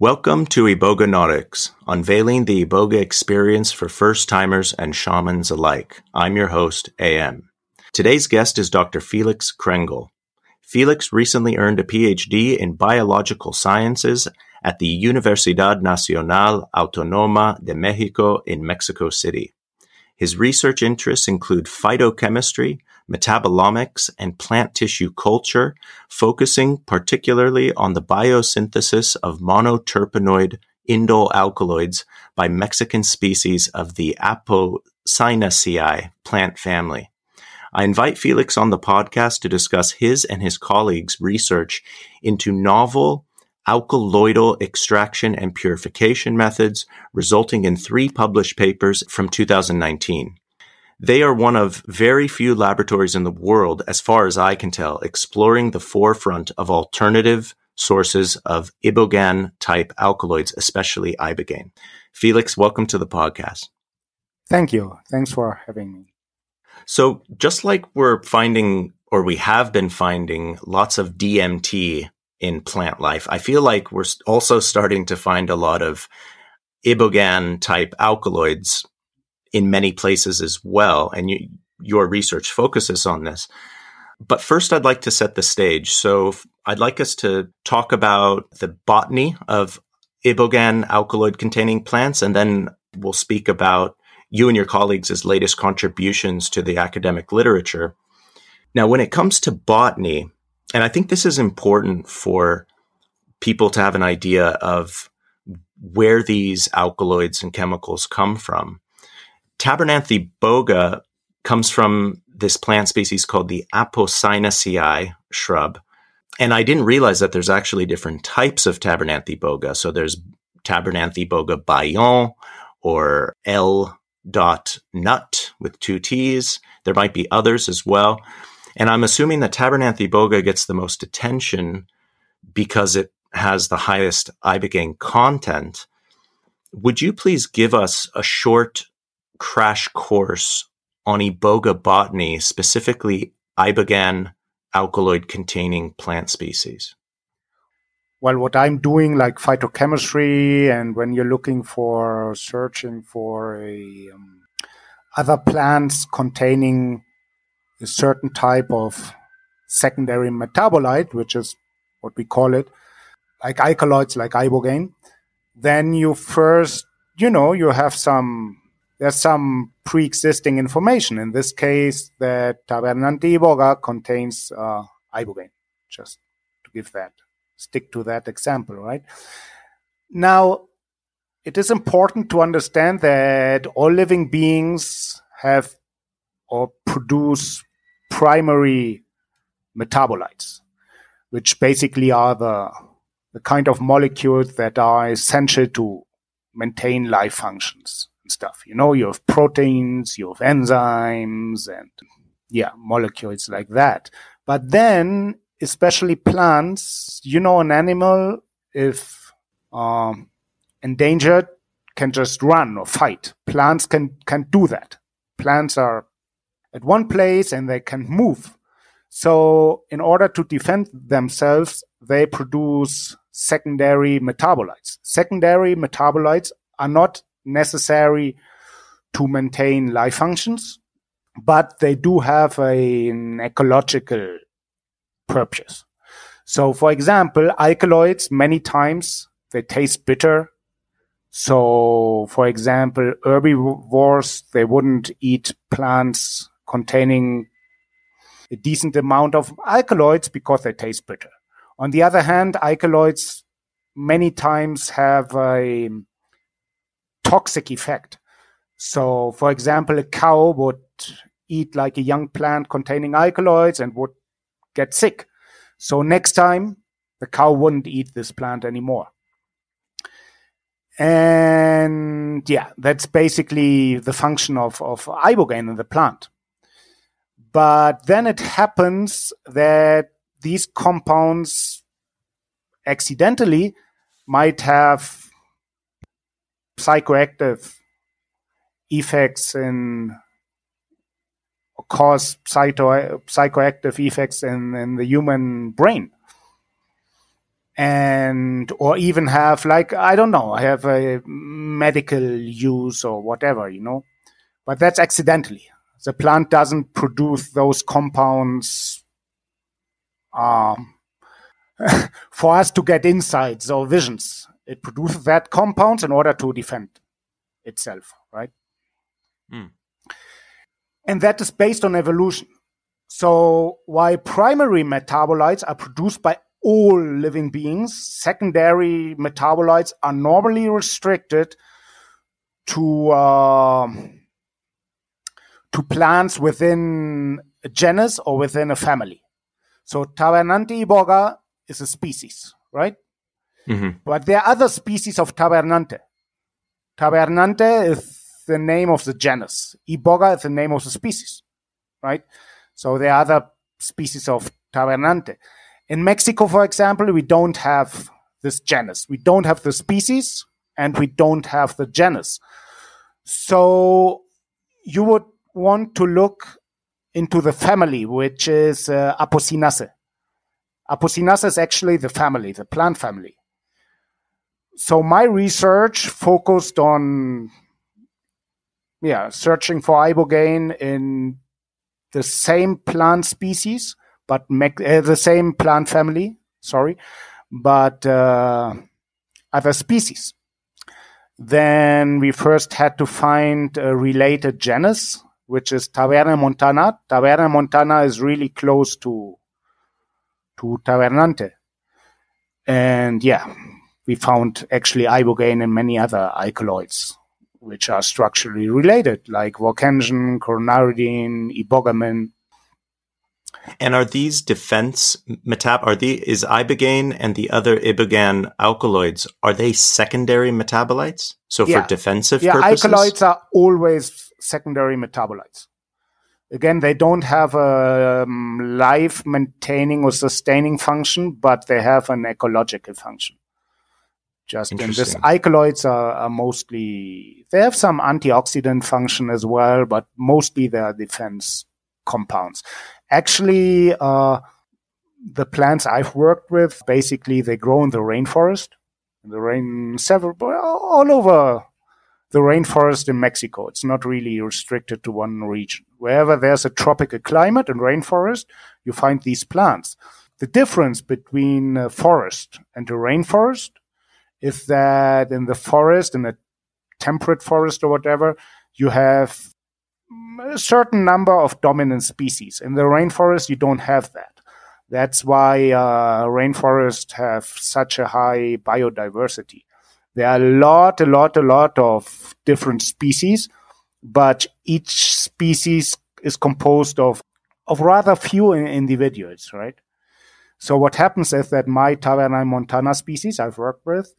Welcome to Iboga Nautics, unveiling the Iboga experience for first timers and shamans alike. I'm your host, AM. Today's guest is Dr. Felix Krengel. Felix recently earned a PhD in biological sciences at the Universidad Nacional Autónoma de Mexico in Mexico City. His research interests include phytochemistry, metabolomics, and plant tissue culture, focusing particularly on the biosynthesis of monoterpenoid indole alkaloids by Mexican species of the Apocynaceae plant family. I invite Felix on the podcast to discuss his and his colleagues' research into novel alkaloidal extraction and purification methods, resulting in three published papers from 2019. They are one of very few laboratories in the world, as far as I can tell, exploring the forefront of alternative sources of ibogaine type alkaloids, especially ibogaine. Felix, welcome to the podcast. Thank you. Thanks for having me. So, just like we're finding, or we have been finding, lots of DMT in plant life, I feel like we're also starting to find a lot of ibogaine type alkaloids in many places as well. And you, your research focuses on this. But first, I'd like to set the stage. So I'd like us to talk about the botany of ibogaine alkaloid containing plants, and then we'll speak about you and your colleagues' latest contributions to the academic literature. Now, when it comes to botany, and I think this is important for people to have an idea of where these alkaloids and chemicals come from. Tabernanthe boga comes from this plant species called the Apocynaceae shrub. And I didn't realize that there's actually different types of Tabernanthe boga. So there's Tabernanthe boga baillon or L dot nut with two T's. There might be others as well. And I'm assuming that Tabernanthe boga gets the most attention because it has the highest ibogaine content. Would you please give us a short crash course on iboga botany, specifically ibogaine alkaloid containing plant species? Well, what I'm doing, like phytochemistry, and when you're looking for searching for a um, other plants containing a certain type of secondary metabolite, which is what we call it, like alkaloids, like ibogaine, then you first, you know, you have some there's some pre-existing information. In this case, that Tabernanthe boga contains uh, ibogaine. Just to give that, stick to that example, right? Now, it is important to understand that all living beings have or produce primary metabolites, which basically are the the kind of molecules that are essential to maintain life functions stuff. You know, you have proteins, you have enzymes, and yeah, molecules like that. But then, especially plants, you know, an animal, if um, endangered, can just run or fight. Plants can can do that. Plants are at one place and they can move. So, in order to defend themselves, they produce secondary metabolites. Secondary metabolites are not necessary to maintain life functions, but they do have a, an ecological purpose. So, for example, alkaloids, many times they taste bitter. So, for example, herbivores, they wouldn't eat plants containing a decent amount of alkaloids because they taste bitter. On the other hand, alkaloids many times have a toxic effect. So, for example, a cow would eat like a young plant containing alkaloids and would get sick. So, next time, the cow wouldn't eat this plant anymore. And yeah, that's basically the function of, of ibogaine in the plant. But then it happens that these compounds accidentally might have psychoactive effects in cause psycho, psychoactive effects in, in the human brain. and or even have like I don't know, I have a medical use or whatever, you know. But that's accidentally. The plant doesn't produce those compounds um, for us to get insights or visions. It produces that compounds in order to defend itself, right? Mm. And that is based on evolution. So while primary metabolites are produced by all living beings, secondary metabolites are normally restricted to uh, to plants within a genus or within a family. So Tabernante iboga is a species, right? Mm-hmm. But there are other species of Tabernante. Tabernante is the name of the genus. Iboga is the name of the species, right? So there are other species of Tabernante. In Mexico, for example, we don't have this genus. We don't have the species and we don't have the genus. So you would want to look into the family, which is uh, Apocynaceae. Is actually the family, the plant family. So my research focused on, yeah, searching for ibogaine in the same plant species, but uh, the same plant family. Sorry, but uh, other species. Then we first had to find a related genus which is Taberna Montana. Taberna Montana is really close to to Tabernante. And yeah, we found actually ibogaine and many other alkaloids which are structurally related, like Vorkensen, coronaridine, ibogamin. And are these defense metab? Are the is ibogaine and the other ibogaine alkaloids are they secondary metabolites? So for yeah. defensive yeah, purposes, alkaloids are always secondary metabolites. Again, they don't have a um, life maintaining or sustaining function, but they have an ecological function. Just in this, alkaloids are, are, mostly, they have some antioxidant function as well, but mostly they are defense compounds. Actually, uh, the plants I've worked with, basically they grow in the rainforest, in the rain, several, all over the rainforest in Mexico. It's not really restricted to one region. Wherever there's a tropical climate and rainforest, you find these plants. The difference between a forest and a rainforest is that in the forest, in a temperate forest or whatever, you have a certain number of dominant species. In the rainforest, you don't have that. That's why uh, rainforests have such a high biodiversity. There are a lot, a lot, a lot of different species, but each species is composed of, of rather few individuals, right? So what happens is that my Tabernae montana species I've worked with,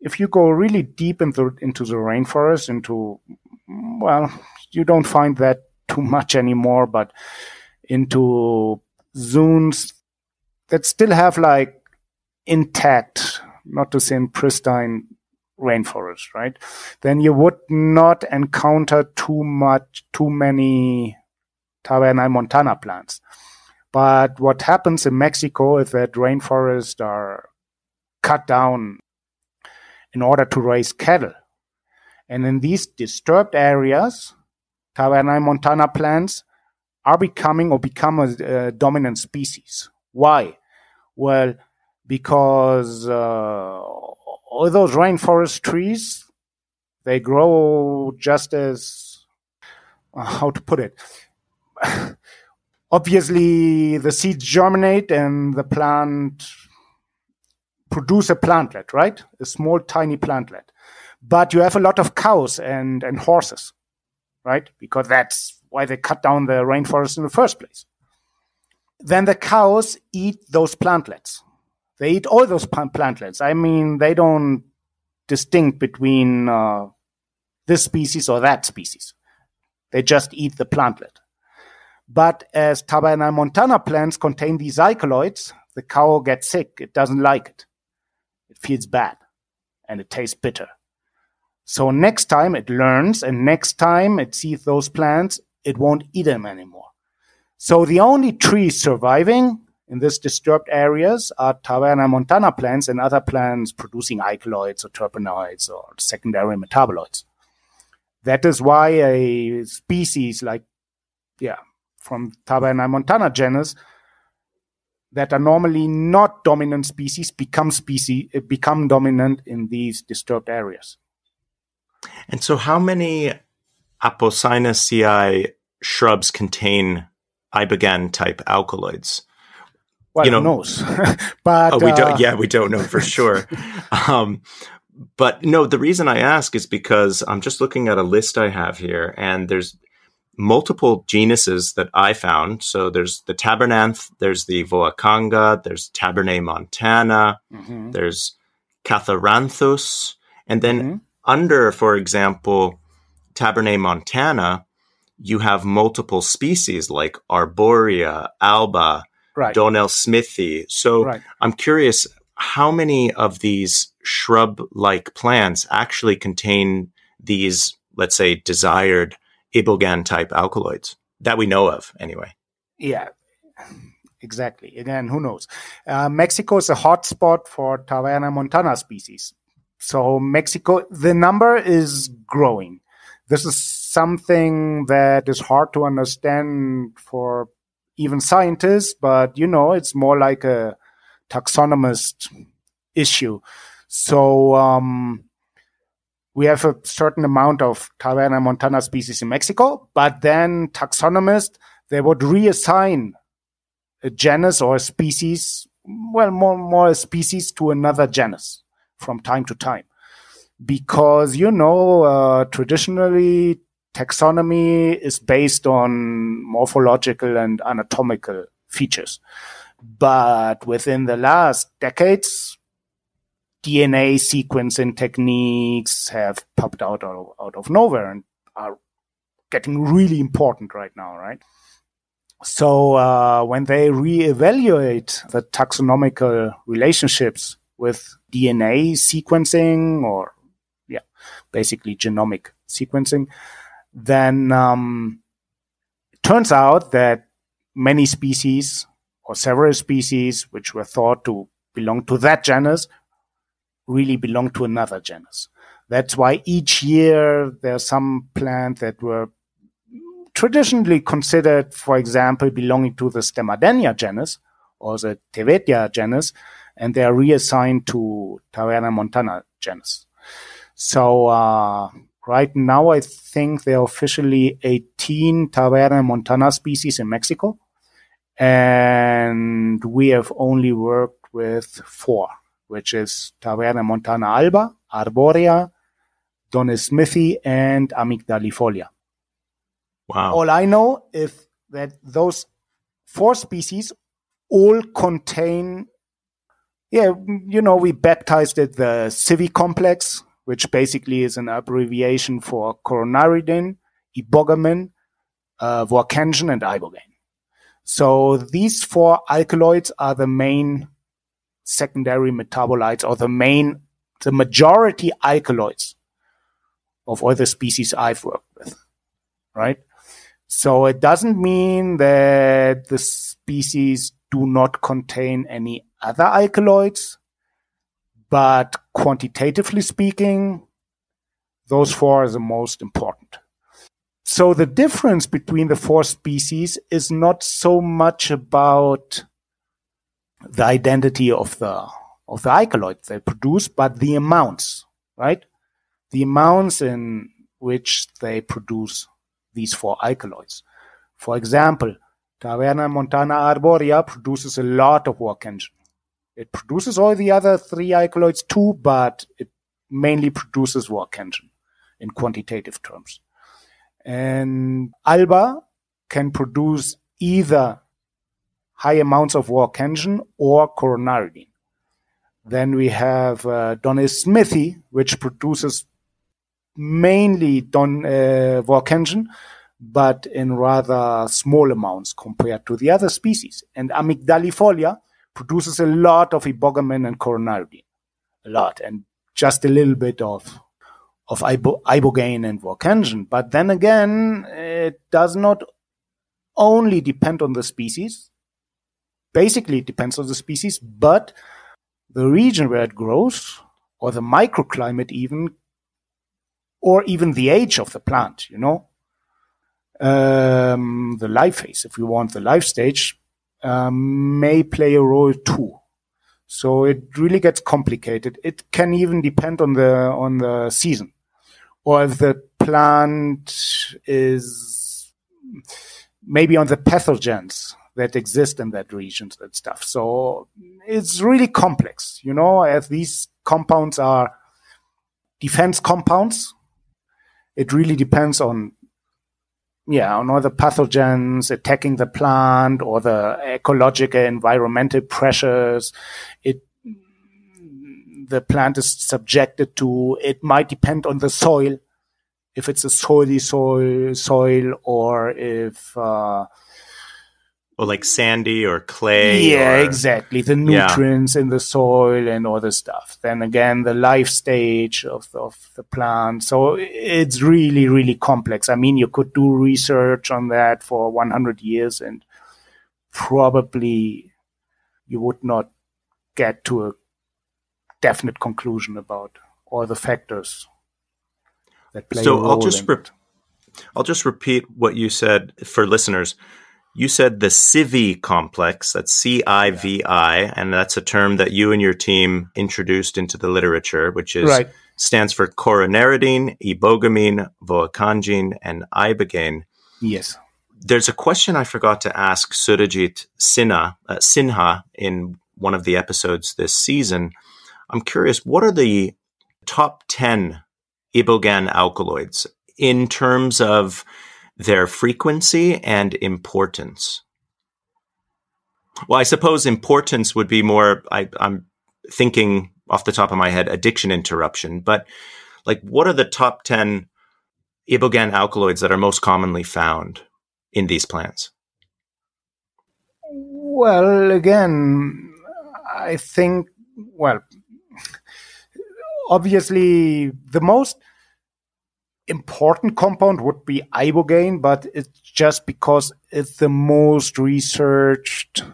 if you go really deep into, into the rainforest, into, well, you don't find that too much anymore, but into zones that still have like intact not to say pristine rainforest, right? Then you would not encounter too much, too many Tabernae montana plants. But what happens in Mexico is that rainforests are cut down in order to raise cattle. And in these disturbed areas, Tabernae montana plants are becoming or become a, a dominant species. Why? Well, because uh, all those rainforest trees they grow just as uh, how to put it obviously the seeds germinate and the plant produce a plantlet right a small tiny plantlet but you have a lot of cows and and horses right because that's why they cut down the rainforest in the first place then the cows eat those plantlets they eat all those plantlets. I mean, they don't distinct between uh, this species or that species. They just eat the plantlet. But as Tabernae montana plants contain these alkaloids, the cow gets sick. It doesn't like it. It feels bad and it tastes bitter. So next time it learns and next time it sees those plants, it won't eat them anymore. So the only trees surviving in these disturbed areas are Taverna montana plants and other plants producing alkaloids or terpenoids or secondary metaboloids. That is why a species like, yeah, from Taverna montana genus that are normally not dominant species become species become dominant in these disturbed areas. And so, how many Apocynaceae shrubs contain ibogaine type alkaloids? Well, you know, who knows? but oh, we uh, don't. Yeah, we don't know for sure. um, but no, the reason I ask is because I'm just looking at a list I have here, and there's multiple genuses that I found. So there's the Tabernanth, there's the Voacanga, there's Tabernae montana, mm-hmm. there's Catharanthus, and then mm-hmm. under, for example, Tabernae montana, you have multiple species like Arborea, Alba, right. Donnell Smithii. So right. I'm curious, how many of these shrub-like plants actually contain these, let's say, desired ibogaine type alkaloids that we know of anyway. Yeah, exactly. Again, who knows? Uh, Mexico is a hotspot for Taverna montana species. So Mexico, the number is growing. This is something that is hard to understand for even scientists, but you know, it's more like a taxonomist issue. So, um, we have a certain amount of Taverna montana species in Mexico, but then taxonomists, they would reassign a genus or a species, well, more, more a species to another genus from time to time. Because, you know, uh, traditionally taxonomy is based on morphological and anatomical features. But within the last decades, DNA sequencing techniques have popped out of, out of nowhere and are getting really important right now, right? So uh, when they reevaluate the taxonomical relationships with DNA sequencing or yeah, basically genomic sequencing, then um, it turns out that many species or several species which were thought to belong to that genus really belong to another genus. That's why each year there are some plants that were traditionally considered, for example, belonging to the Stemadenia genus or the Tevetia genus, and they are reassigned to Taverna montana genus. So uh, right now, I think there are officially 18 Taverna montana species in Mexico, and we have only worked with four which is Taverna montana alba, arborea, Donnell Smithii, and amygdalifolia. Wow. All I know is that those four species all contain, yeah, you know, we baptized it the Civi complex, which basically is an abbreviation for coronaridin, ibogaine, uh, and ibogaine. So these four alkaloids are the main secondary metabolites or the main, the majority alkaloids of all the species I've worked with, right? So it doesn't mean that the species do not contain any other alkaloids, but quantitatively speaking, those four are the most important. So the difference between the four species is not so much about the identity of the of the alkaloids they produce, but the amounts, right? The amounts in which they produce these four alkaloids. For example, Taverna montana arborea produces a lot of voacangin. It produces all the other three alkaloids too, but it mainly produces voacangin in quantitative terms. And Alba can produce either high amounts of voacangin or coronaridin. Then we have uh, Donnell Smithii, which produces mainly don, uh, but in rather small amounts compared to the other species. And Amygdalifolia produces a lot of ibogaine and coronaridin, a lot, and just a little bit of of ibo- ibogaine and voacangin. But then again, it does not only depend on the species basically it depends on the species, but the region where it grows, or the microclimate even, or even the age of the plant, you know, um, the life phase, if you want the life stage, um, may play a role too. So it really gets complicated. It can even depend on the on the season, or if the plant is maybe on the pathogens that exist in that region and stuff. So it's really complex, you know, as these compounds are defense compounds. It really depends on yeah, on the pathogens attacking the plant or the ecological environmental pressures it the plant is subjected to. It might depend on the soil, if it's a soily soil, soil or if uh, well, like sandy or clay. Yeah, or, exactly. The nutrients yeah. in the soil and all the stuff. Then again, the life stage of, of the plant. So it's really, really complex. I mean, you could do research on that for 100 years and probably you would not get to a definite conclusion about all the factors that play so I'll just re- I'll just repeat what you said for listeners you said the CIVI complex, that's C I V I, and that's a term that you and your team introduced into the literature, which is right. stands for coronaridine, ibogamine, voacangine, and ibogaine. Yes. There's a question I forgot to ask Surajit Sinha, uh, Sinha in one of the episodes this season. I'm curious, what are the top 10 ibogaine alkaloids in terms of their frequency and importance? Well, I suppose importance would be more, I, I'm thinking off the top of my head, addiction interruption, but like what are the top 10 ibogaine alkaloids that are most commonly found in these plants? Well, again, I think, well, obviously the most important compound would be ibogaine, but it's just because it's the most researched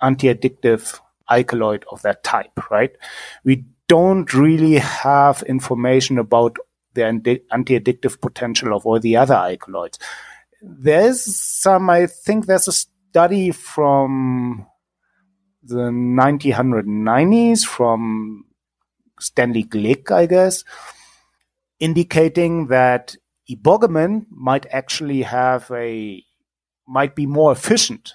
anti-addictive alkaloid of that type, right? We don't really have information about the anti-addictive potential of all the other alkaloids. There's some, I think there's a study from the 1990s from Stanley Glick, I guess, indicating that ibogaine might actually have a might be more efficient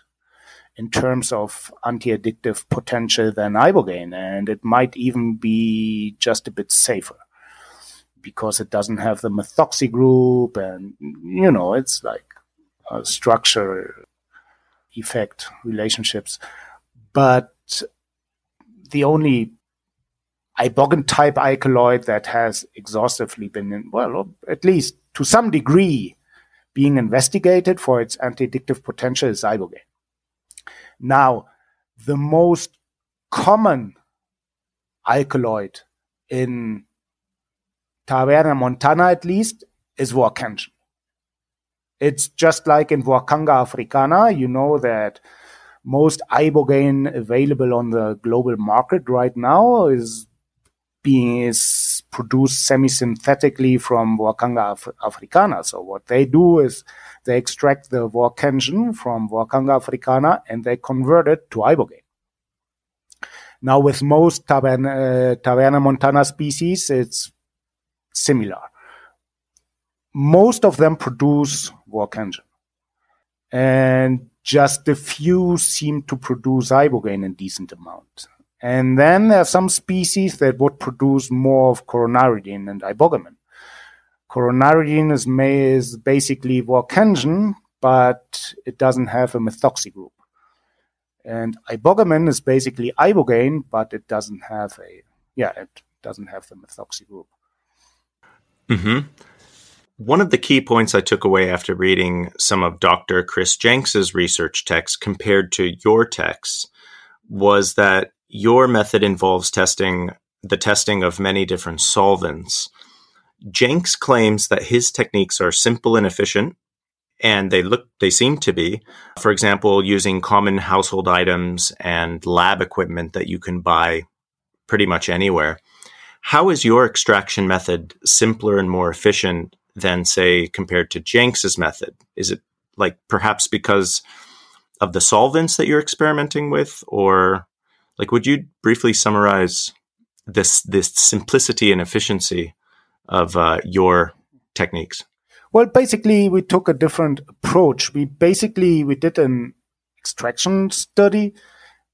in terms of anti-addictive potential than ibogaine, and it might even be just a bit safer because it doesn't have the methoxy group, and you know it's like a structure effect relationships. But the only ibogaine type alkaloid that has exhaustively been, well, at least to some degree, being investigated for its anti-addictive potential is ibogaine. Now, the most common alkaloid in Taverna montana, at least, is voacangine. It's just like in Voacanga africana. You know that most ibogaine available on the global market right now is being is produced semi-synthetically from Wakanga af- africana. So what they do is they extract the voacangine from Wakanga africana and they convert it to ibogaine. Now with most Taverna, uh, Taverna montana species, it's similar. Most of them produce voacangine. And just a few seem to produce ibogaine in decent amount. And then there are some species that would produce more of coronaridine and ibogamine. Coronaridine is, is basically voacangine, but it doesn't have a methoxy group. And ibogamine is basically ibogaine, but it doesn't have a, yeah, it doesn't have the methoxy group. hmm One of the key points I took away after reading some of Dr. Chris Jenks's research texts compared to your texts was that your method involves testing the testing of many different solvents. Jenks claims that his techniques are simple and efficient, and they look they seem to be. For example using common household items and lab equipment that you can buy pretty much anywhere. How is your extraction method simpler and more efficient than say compared to jenks's method? Is it like perhaps because of the solvents that you're experimenting with or like would you briefly summarize this this simplicity and efficiency of uh, your techniques well, basically, we took a different approach. We basically we did an extraction study,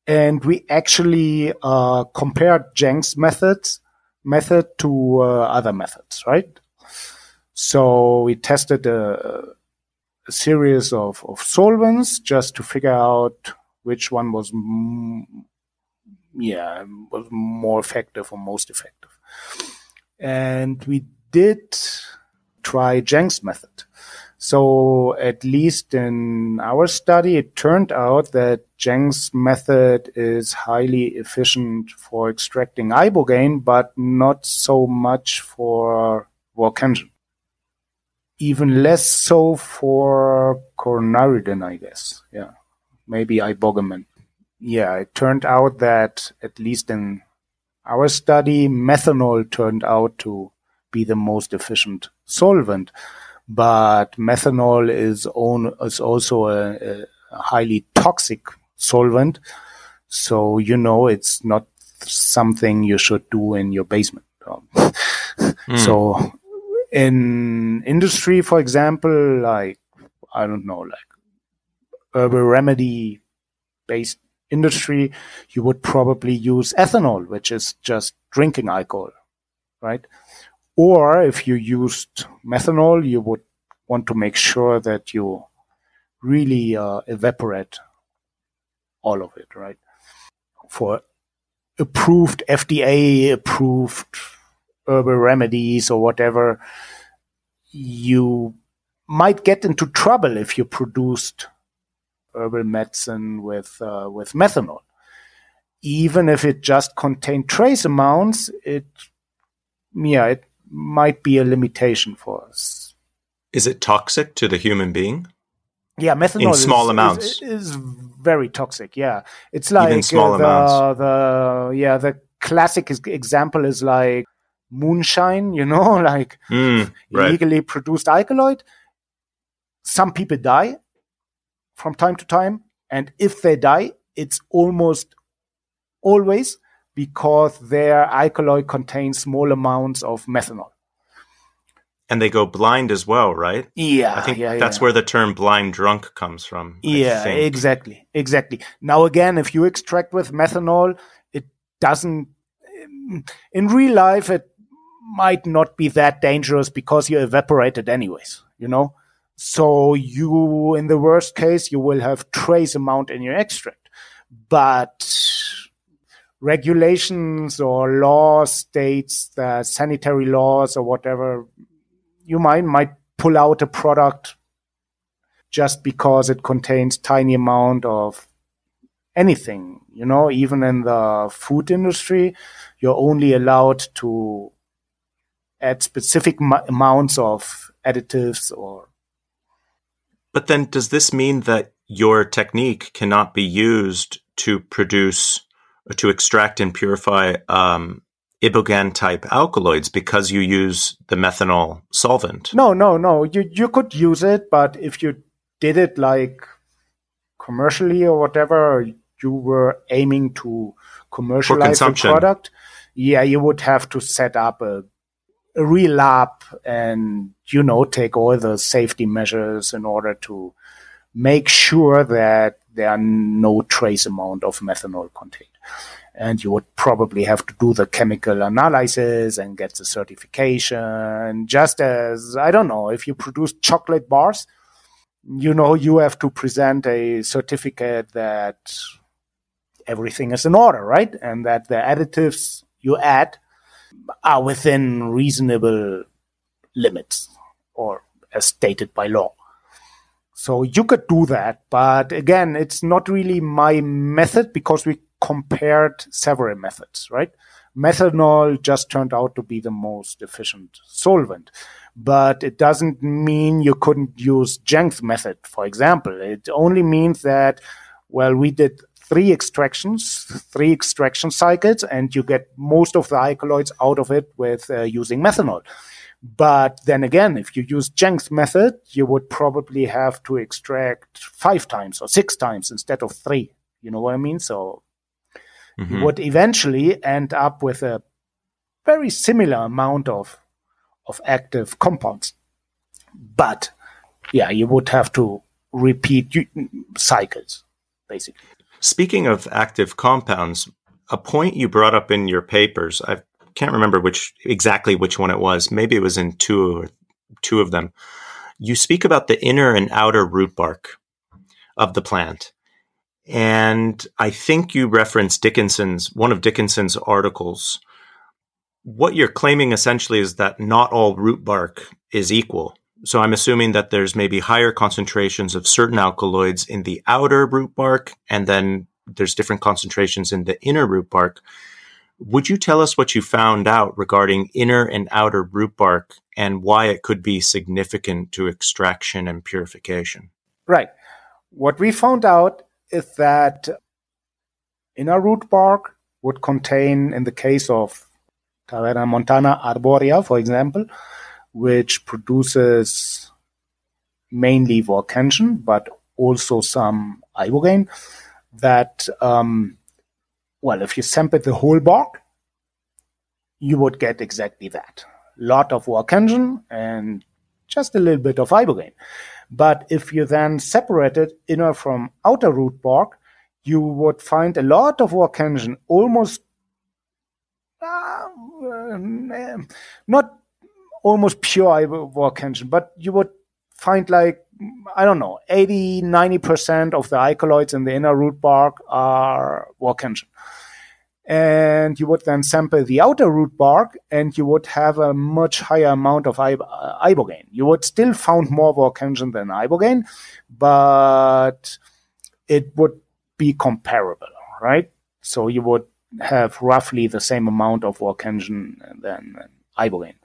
and we actually uh, compared Jenk's methods method to uh, other methods, right? So we tested a, a series of, of solvents just to figure out which one was, m- yeah, was more effective or most effective. And we did try Jenk's method. So at least in our study, it turned out that Jenk's method is highly efficient for extracting ibogaine, but not so much for Vorkensen. Even less so for coronaridin, I guess. Yeah. Maybe ibogaine. Yeah, it turned out that at least in our study, methanol turned out to be the most efficient solvent. But methanol is, own, is also a, a highly toxic solvent. So, you know, it's not something you should do in your basement. mm. So, in industry, for example, like, I don't know, like herbal remedy based industry, you would probably use ethanol, which is just drinking alcohol, right? Or if you used methanol, you would want to make sure that you really uh, evaporate all of it, right? For approved FDA approved herbal remedies or whatever, you might get into trouble if you produced herbal medicine with uh, with methanol. Even if it just contained trace amounts, it yeah, it might be a limitation for us. Is it toxic to the human being? Yeah, methanol in small is, amounts is, is, very toxic. Yeah, it's like Even small uh, amounts. the yeah the classic example is like moonshine. You know, like mm, right. illegally produced alkaloid. Some people die from time to time, and if they die, it's almost always because their alkaloid contains small amounts of methanol. And they go blind as well, right? Yeah, I think yeah, that's yeah. where the term blind drunk comes from. Yeah, exactly, exactly. Now again, if you extract with methanol, it doesn't. In real life, it might not be that dangerous because you evaporate it anyways. You know, so you, in the worst case, you will have trace amount in your extract, but regulations or law states that sanitary laws or whatever you might might pull out a product just because it contains tiny amount of anything you know? Even in the food industry you're only allowed to add specific amounts of additives or But then does this mean that your technique cannot be used to produce to extract and purify um, ibogaine type alkaloids because you use the methanol solvent. no no no you you could use it but if you did it like commercially or whatever you were aiming to commercialize the product yeah you would have to set up a, real and you know take all the safety measures in order to make sure that there are no trace amount of methanol contained. And you would probably have to do the chemical analysis and get the certification. Just as i don't know if you produce chocolate bars you know you have to present a certificate that everything is in order right? And that the additives you add are within reasonable limits or as stated by law so you could do that but again it's not really my method because we compared several methods right methanol just turned out to be the most efficient solvent. But it doesn't mean you couldn't use Jenks method, for example. It only means that, well, we did three extractions, three extraction cycles, and you get most of the alkaloids out of it with uh, using methanol. But then again, if you use Jenks method, you would probably have to extract five times or six times instead of three. You know what I mean? So mm-hmm. you would eventually end up with a very similar amount of of active compounds. But yeah, you would have to repeat cycles, basically. Speaking of active compounds, a point you brought up in your papers, I can't remember which exactly which one it was. Maybe it was in two or two of them. You speak about the inner and outer root bark of the plant. And I think you referenced Dickinson's, one of Dickinson's articles. What you're claiming essentially is that not all root bark is equal. So I'm assuming that there's maybe higher concentrations of certain alkaloids in the outer root bark, and then there's different concentrations in the inner root bark. Would you tell us what you found out regarding inner and outer root bark and why it could be significant to extraction and purification? Right. What we found out is that inner root bark would contain, in the case of Taberna montana arborea, for example, which produces mainly Vorkension, but also some ibogaine, that, um, well, if you sample the whole bark, you would get exactly that. A lot of Vorkension and just a little bit of ibogaine. But if you then separated inner from outer root bark, you would find a lot of Vorkension, almost uh, not almost pure Vorkension, but you would find like I don't know, 80, 90% of the alkaloids in the inner root bark are Vorkension and you would then sample the outer root bark and you would have a much higher amount of uh, ibogaine. You would still found more Vorkension than ibogaine, but it would be comparable, right? So you would have roughly the same amount of Vorkension than ibogaine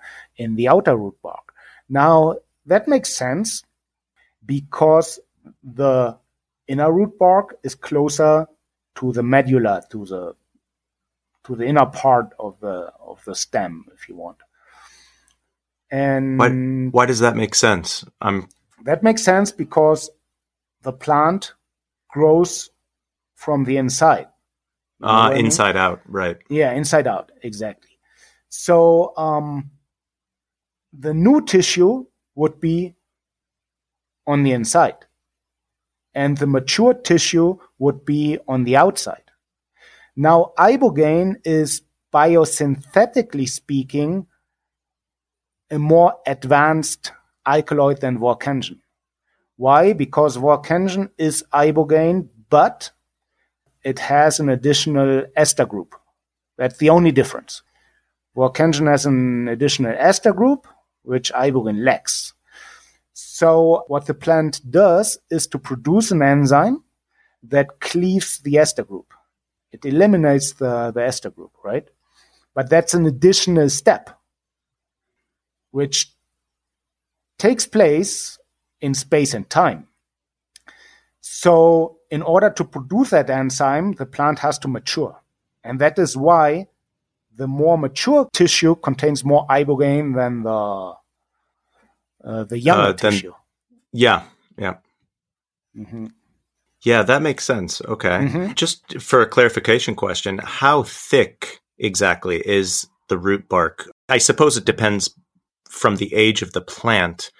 in the outer root bark. Now that makes sense because the inner root bark is closer to the medulla, to the to the inner part of the of the stem, if you want. And why, why does that make sense? I'm that makes sense because the plant grows from the inside. Ah, uh, inside I mean? out, right? Yeah, inside out, exactly. So um, the new tissue would be on the inside, and the mature tissue would be on the outside. Now, ibogaine is biosynthetically speaking a more advanced alkaloid than Vorkension. Why? Because Vorkension is ibogaine, but it has an additional ester group. That's the only difference. Vorkension has an additional ester group, which ibogaine lacks. So what the plant does is to produce an enzyme that cleaves the ester group. It eliminates the, the ester group, right? But that's an additional step, which takes place in space and time. So, in order to produce that enzyme, the plant has to mature. And that is why the more mature tissue contains more ibogaine than the uh, the younger uh, then, tissue. Yeah, yeah. Mm-hmm. Yeah, that makes sense. Okay. Mm-hmm. Just for a clarification question, how thick exactly is the root bark? I suppose it depends from the age of the plant,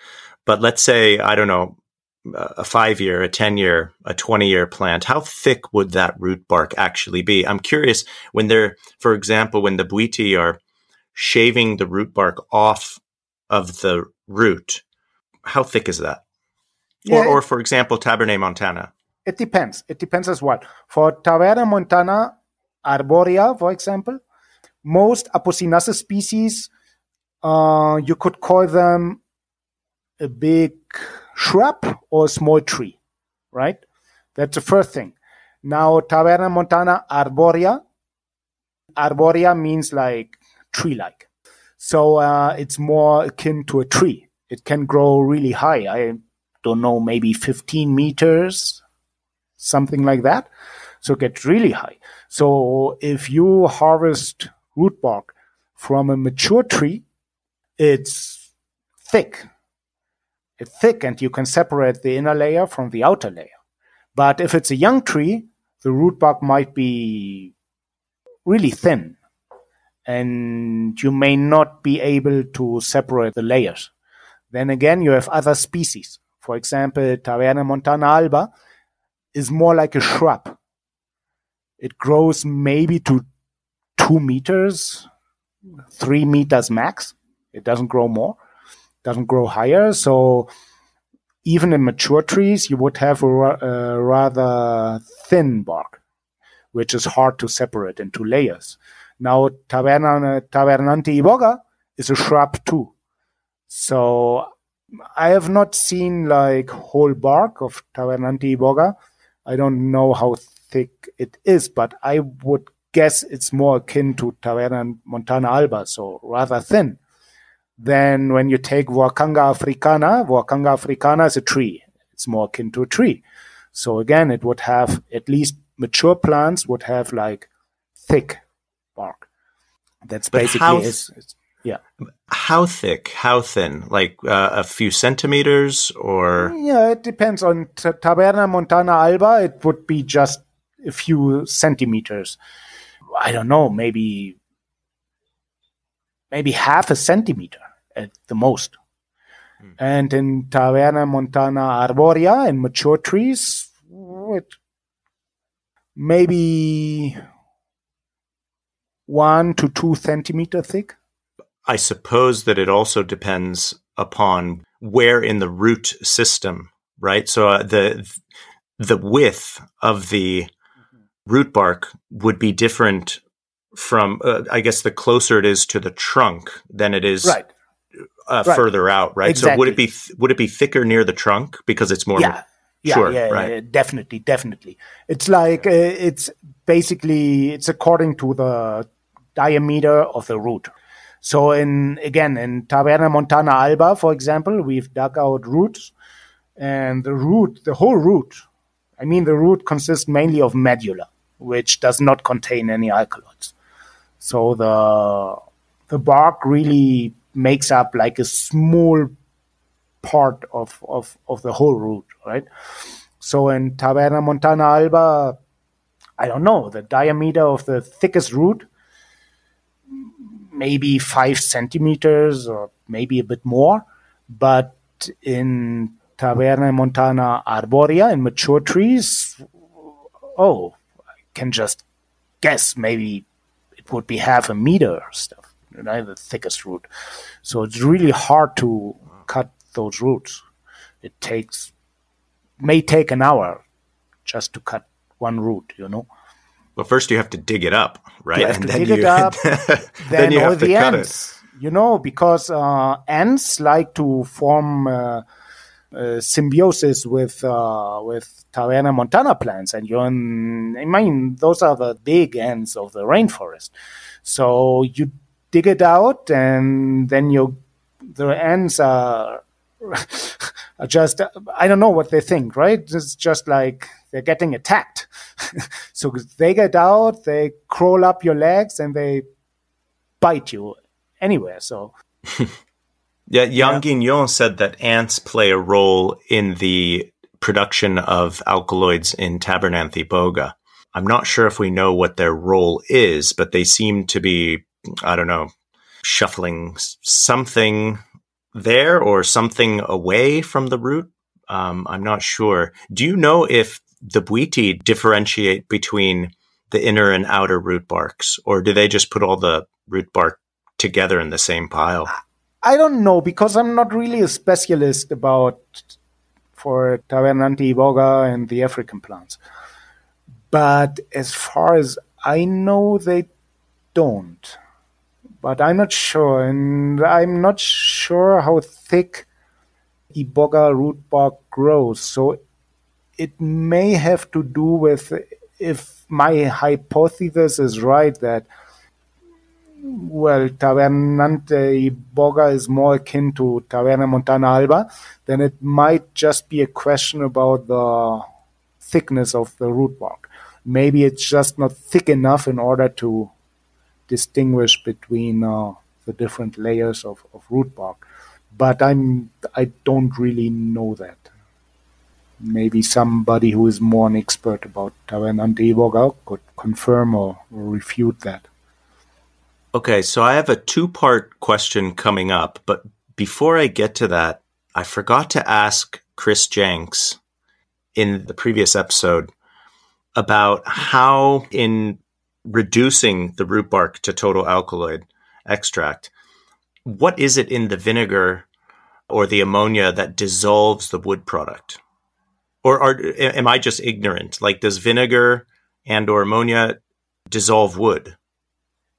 but let's say, I don't know, a five year, a 10 year, a 20 year plant, how thick would that root bark actually be? I'm curious when they're, for example, when the Bwiti are shaving the root bark off of the root, how thick is that? Yeah. Or, or for example, Tabernet Montana. It depends. It depends as well. For Taberna montana arborea, for example, most Apocynaceae species, uh, you could call them a big shrub or a small tree, right? That's the first thing. Now, Taberna montana arborea Arborea means like tree like. So uh, it's more akin to a tree. It can grow really high. I don't know, maybe 15 meters, something like that. So it gets really high. So if you harvest root bark from a mature tree, it's thick. It's thick and you can separate the inner layer from the outer layer. But if it's a young tree, the root bark might be really thin and you may not be able to separate the layers. Then again, you have other species. For example, Taverna montana alba is more like a shrub. It grows maybe to two meters, three meters max. It doesn't grow more, doesn't grow higher. So even in mature trees, you would have a, a rather thin bark, which is hard to separate into layers. Now, Tavernante iboga is a shrub too. So I have not seen like whole bark of Tavernante iboga. I don't know how thick it is, but I would guess it's more akin to Taverna montana alba, so rather thin. Then when you take Voacanga africana, Voacanga africana is a tree. It's more akin to a tree. So again, it would have at least mature plants would have like thick bark. That's but basically how, is, yeah. How thick? How thin? Like uh, a few centimeters, or yeah, it depends on t- Taverna montana alba. It would be just a few centimeters. I don't know, maybe maybe half a centimeter at the most. Mm. And in Taverna montana arborea, in mature trees, it maybe one to two centimeter thick. I suppose that it also depends upon where in the root system, right? So uh, the the width of the root bark would be different from, uh, I guess, the closer it is to the trunk than it is right. Uh, right. further out, right? Exactly. So would it be th- would it be thicker near the trunk because it's more? Yeah, yeah, sure, yeah, right. yeah, definitely, definitely. It's like uh, it's basically it's according to the diameter of the root. So in again in Taverna Montana Alba, for example, we've dug out roots, and the root, the whole root, I mean the root consists mainly of medulla, which does not contain any alkaloids. So the the bark really makes up like a small part of, of, of the whole root, right? So in Taverna Montana Alba, I don't know, the diameter of the thickest root, maybe five centimeters or maybe a bit more. But in Taverna Montana Arborea, in mature trees, oh, I can just guess maybe it would be half a meter or stuff you know, the thickest root. So it's really hard to cut those roots. It takes may take an hour just to cut one root, you know. Well, first you have to dig it up, right? You have and to dig you, it up. then, then you all the ends, it. you know, because uh, ants like to form uh, uh, symbiosis with uh, with Taverna montana plants, and you're in, I mean, those are the big ends of the rainforest. So you dig it out, and then you the ants are, are just I don't know what they think, right? It's just like they're getting attacked. so they get out, they crawl up your legs, and they bite you anywhere. So. yeah, Jan yeah. Guignon said that ants play a role in the production of alkaloids in Tabernanthe iboga. I'm not sure if we know what their role is, but they seem to be I don't know, shuffling something there or something away from the root. Um, I'm not sure. Do you know if the Bwiti differentiate between the inner and outer root barks, or do they just put all the root bark together in the same pile? I don't know because I'm not really a specialist about for Tavernanthe iboga and the African plants. But as far as I know, they don't but I'm not sure, and I'm not sure how thick iboga root bark grows. So it may have to do with if my hypothesis is right that well, Tavernante Iboga is more akin to Taverna Montana Alba, then it might just be a question about the thickness of the root bark. Maybe it's just not thick enough in order to distinguish between uh, the different layers of, of root bark. But I'm I don't really know that. Maybe somebody who is more an expert about Tavernante Iboga could confirm or, or refute that. Okay, so I have a two part question coming up, but before I get to that, I forgot to ask Chris Jenks in the previous episode about how, in reducing the root bark to total alkaloid extract, what is it in the vinegar or the ammonia that dissolves the wood product? Or are, am I just ignorant? Like, does vinegar and or ammonia dissolve wood?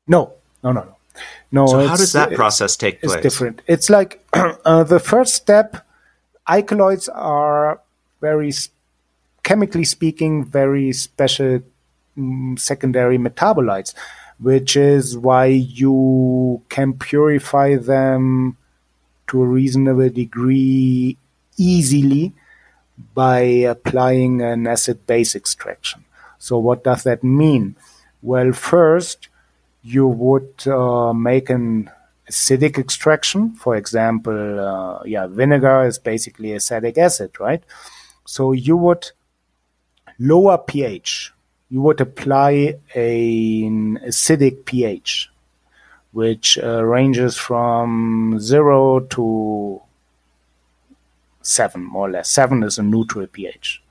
No, no, no, no. No. So how does that process take place? It's different. It's like uh, the first step. Alkaloids are very, chemically speaking, very special secondary metabolites, which is why you can purify them to a reasonable degree easily by applying an acid base extraction. So, what does that mean? Well, first, you would uh, make an acidic extraction. For example, uh, yeah, vinegar is basically acetic acid, right? So you would lower pH. You would apply an acidic pH, which uh, ranges from zero to seven, more or less. Seven is a neutral pH.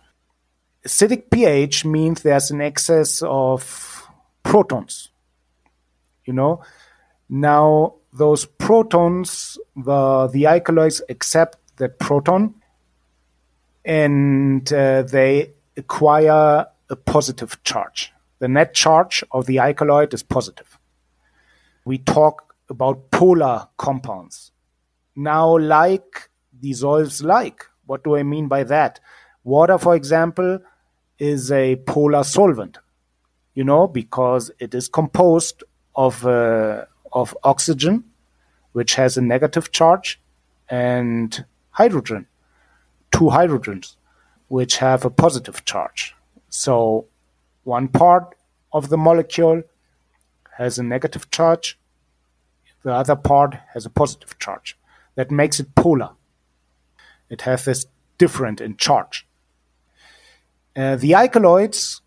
Acidic pH means there's an excess of protons you know now those protons the the alkaloids accept that proton and uh, they acquire a positive charge. The net charge of the alkaloid is positive. We talk about polar compounds. Now like dissolves like. What do i mean by that? Water for example is a polar solvent you know because it is composed of uh, of oxygen, which has a negative charge, and hydrogen, two hydrogens, which have a positive charge. So one part of the molecule has a negative charge, the other part has a positive charge. That makes it polar. It has this different in charge. Uh, the alkaloids,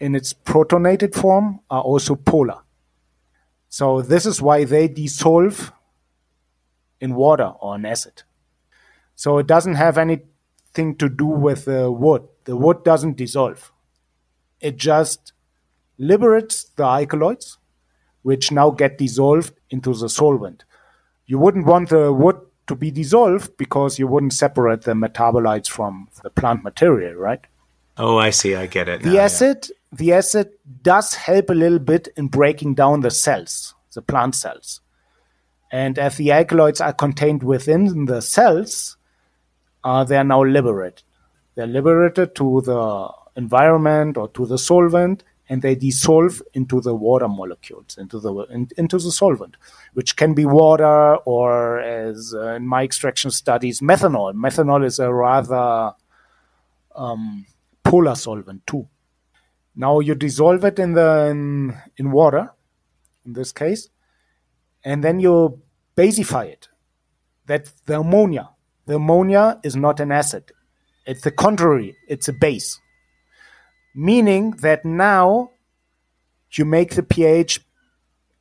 in its protonated form, are also polar. So this is why they dissolve in water or an acid. So it doesn't have anything to do with the wood. The wood doesn't dissolve. It just liberates the alkaloids, which now get dissolved into the solvent. You wouldn't want the wood to be dissolved because you wouldn't separate the metabolites from the plant material, right? Oh, I see. I get it. The now, acid, yeah. the acid does help a little bit in breaking down the cells, the plant cells. And as the alkaloids are contained within the cells, uh, they are now liberated. They're liberated to the environment or to the solvent, and they dissolve into the water molecules, into the in, into the solvent, which can be water or, as uh, in my extraction studies, methanol. Methanol is a rather um, polar solvent too. Now you dissolve it in the in, in water, in this case, and then you basify it. That's the ammonia. The ammonia is not an acid. It's the contrary. It's a base. Meaning that now you make the pH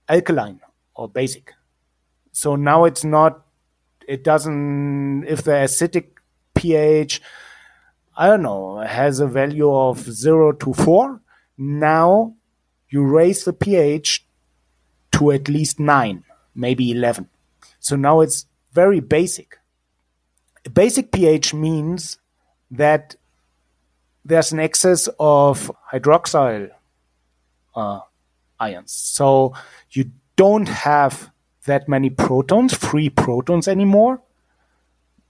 alkaline or basic. So now it's not, it doesn't, if the acidic pH I don't know, has a value of 0 to 4. Now you raise the pH to at least 9, maybe 11. So now it's very basic. Basic pH means that there's an excess of hydroxyl uh, ions. So you don't have that many protons, free protons anymore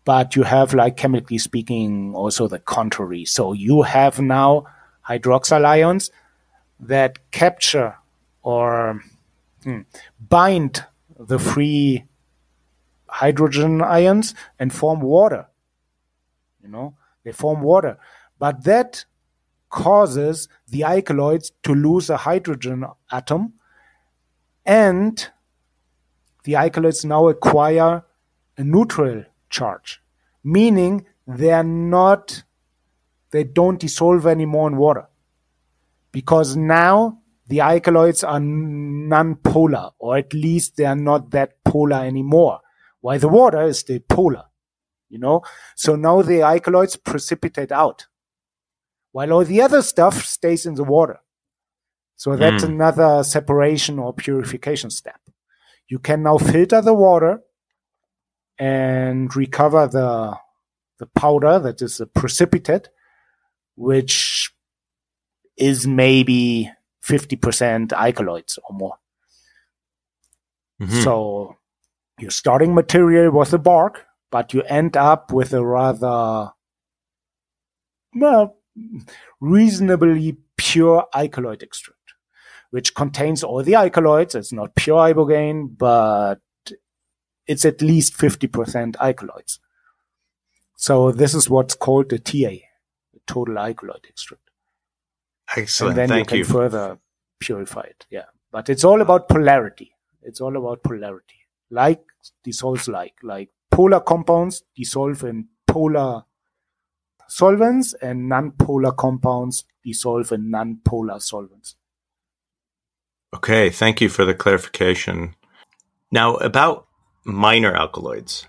but you have like chemically speaking also the contrary so you have now hydroxyl ions that capture or hmm, bind the free hydrogen ions and form water. You know, they form water. But that causes the alkaloids to lose a hydrogen atom and the alkaloids now acquire a neutral charge, meaning they're not, they don't dissolve anymore in water. Because now the alkaloids are non-polar, or at least they are not that polar anymore. While the water is still polar, you know? So now the alkaloids precipitate out, while all the other stuff stays in the water. So that's mm. another separation or purification step you can now filter the water and recover the the powder that is a precipitate, which is maybe 50% alkaloids or more. Mm-hmm. So your starting material was the bark, but you end up with a rather well, reasonably pure alkaloid extract which contains all the alkaloids. It's not pure ibogaine, but it's at least 50% alkaloids. So this is what's called the TA, the total alkaloid extract. Excellent. And then Thank you can you. further purify it. Yeah. But it's all about polarity. It's all about polarity. Like dissolves like. Like polar compounds dissolve in polar solvents and non-polar compounds dissolve in non-polar solvents. Okay, thank you for the clarification. Now, about minor alkaloids.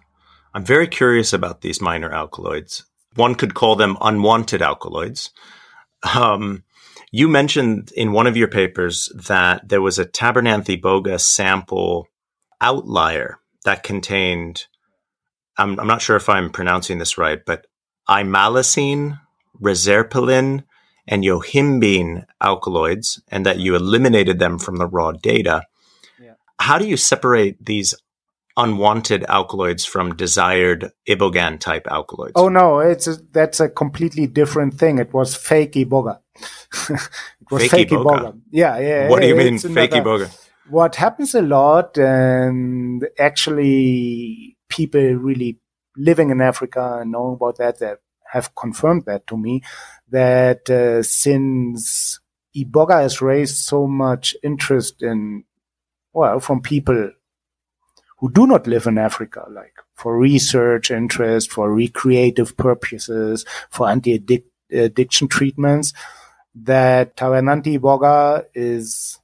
I'm very curious about these minor alkaloids. One could call them unwanted alkaloids. Um, you mentioned in one of your papers that there was a Tabernanthe iboga sample outlier that contained, I'm, I'm not sure if I'm pronouncing this right, but imalocene, reserpilin, and yohimbine alkaloids and that you eliminated them from the raw data. Yeah. How do you separate these unwanted alkaloids from desired ibogan type alkaloids? Oh no, it's a, that's a completely different thing. It was fake iboga. it was fake, fake iboga. iboga. Yeah, yeah. What do you mean fake another, iboga? What happens a lot, and actually, people really living in Africa and knowing about that, that have confirmed that to me that uh, since Iboga has raised so much interest in, well, from people who do not live in Africa, like for research interest, for recreative purposes, for anti-addiction treatments, that Tabernanthe iboga is,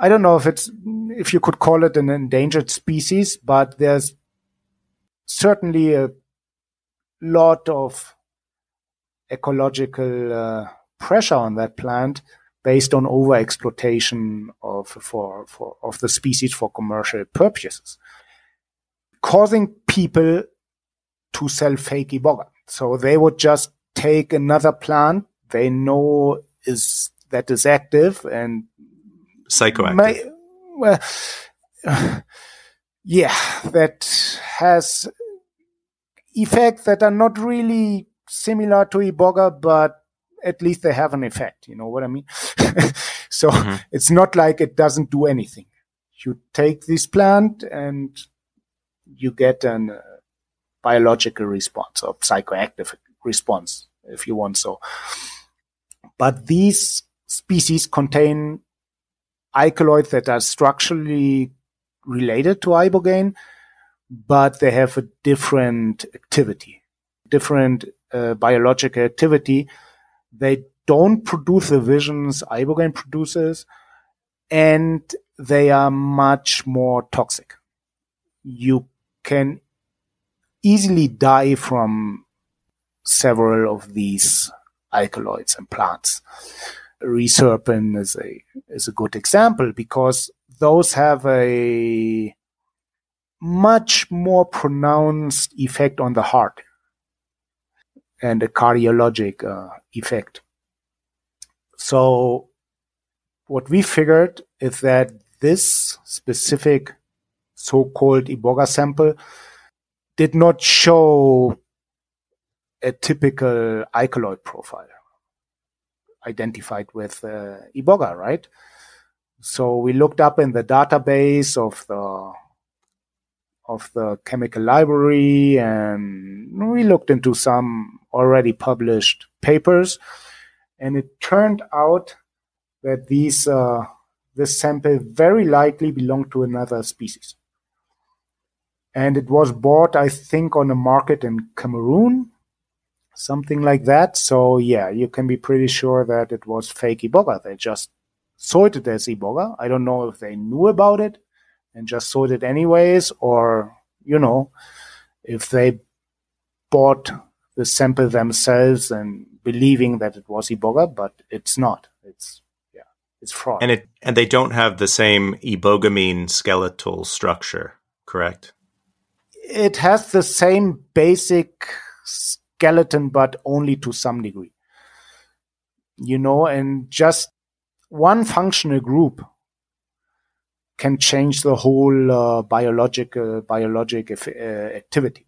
I don't know if it's, if you could call it an endangered species, but there's certainly a lot of ecological uh, pressure on that plant based on overexploitation of for, for of the species for commercial purposes, causing people to sell fake iboga. So they would just take another plant they know is that is active and psychoactive. May, well, yeah, that has effects that are not really similar to Iboga, but at least they have an effect. You know what I mean? so mm-hmm. it's not like it doesn't do anything. You take this plant and you get a uh, biological response or psychoactive response, if you want so. But these species contain alkaloids that are structurally related to ibogaine, but they have a different activity, different uh, biological activity. They don't produce the visions ibogaine produces, and they are much more toxic. You can easily die from several of these alkaloids and plants. Reserpin is a is a good example because those have a much more pronounced effect on the heart and a cardiologic uh, effect. So what we figured is that this specific so-called Iboga sample did not show a typical alkaloid profile identified with uh, Iboga, right? So we looked up in the database of the of the chemical library and we looked into some already published papers. And it turned out that these uh, this sample very likely belonged to another species. And it was bought i think on a market in cameroon something like that. So yeah you can be pretty sure that it was fake iboga they just sold it as iboga i don't know if they knew about it and just sold it anyways, or, you know, if they bought the sample themselves and believing that it was Iboga, but it's not. It's, yeah, it's fraud. And it, and they don't have the same ibogamine skeletal structure, correct? It has the same basic skeleton, but only to some degree. You know, and just one functional group can change the whole uh, biological biologic uh, activity.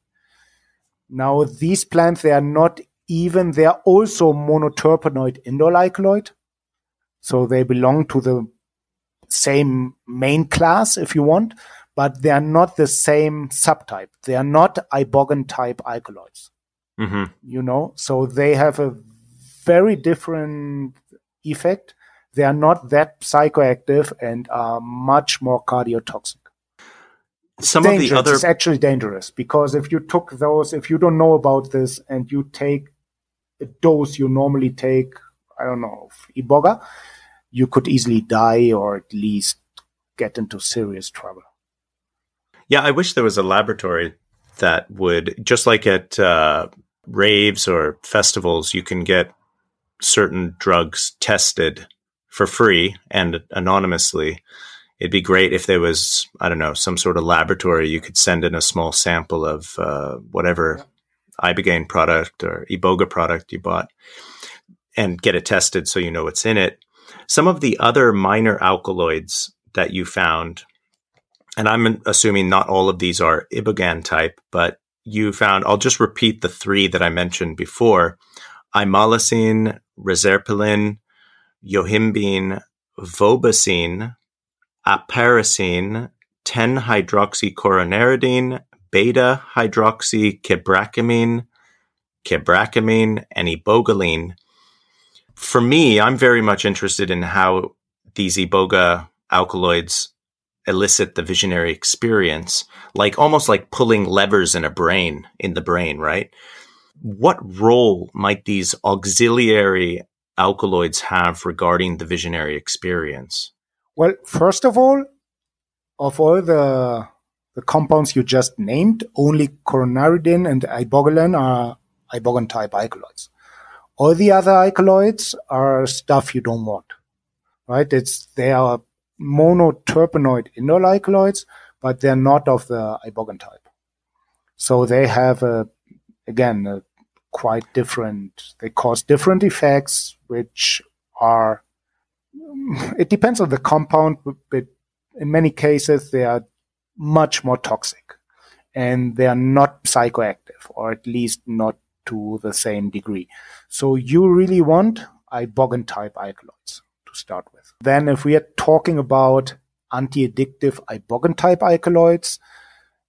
Now, these plants they are not even they are also monoterpenoid indole alkaloid, so they belong to the same main class, if you want, but they are not the same subtype. They are not ibogan type alkaloids. Mm-hmm. You know, so they have a very different effect they are not that psychoactive and are much more cardiotoxic. Some dangerous. of the other it's actually dangerous because if you took those, if you don't know about this and you take a dose you normally take, I don't know, iboga, you could easily die or at least get into serious trouble. Yeah, I wish there was a laboratory that would, just like at uh, raves or festivals, you can get certain drugs tested for free and anonymously. It'd be great if there was, I don't know, some sort of laboratory you could send in a small sample of uh, whatever yeah. ibogaine product or iboga product you bought and get it tested so you know what's in it. Some of the other minor alkaloids that you found, and I'm assuming not all of these are ibogan type, but you found, I'll just repeat the three that I mentioned before imolacine, reserpilin, yohimbine, vobacine, apiracine, 10-hydroxycoronaridine, beta-hydroxyquebracamine, quebracamine, and ibogaline. For me, I'm very much interested in how these iboga alkaloids elicit the visionary experience, like almost like pulling levers in a brain, in the brain, right? What role might these auxiliary alkaloids have regarding the visionary experience? Well, first of all, of all the the compounds you just named, only coronaridin and ibogaline are ibogan type alkaloids. All the other alkaloids are stuff you don't want, right? It's they are monoterpenoid indole alkaloids, but they're not of the ibogan type. So they have a again a quite different. They cause different effects, which are. It depends on the compound, but in many cases they are much more toxic, and they are not psychoactive, or at least not to the same degree. So you really want ibogaine type alkaloids to start with. Then, if we are talking about anti-addictive ibogaine type alkaloids,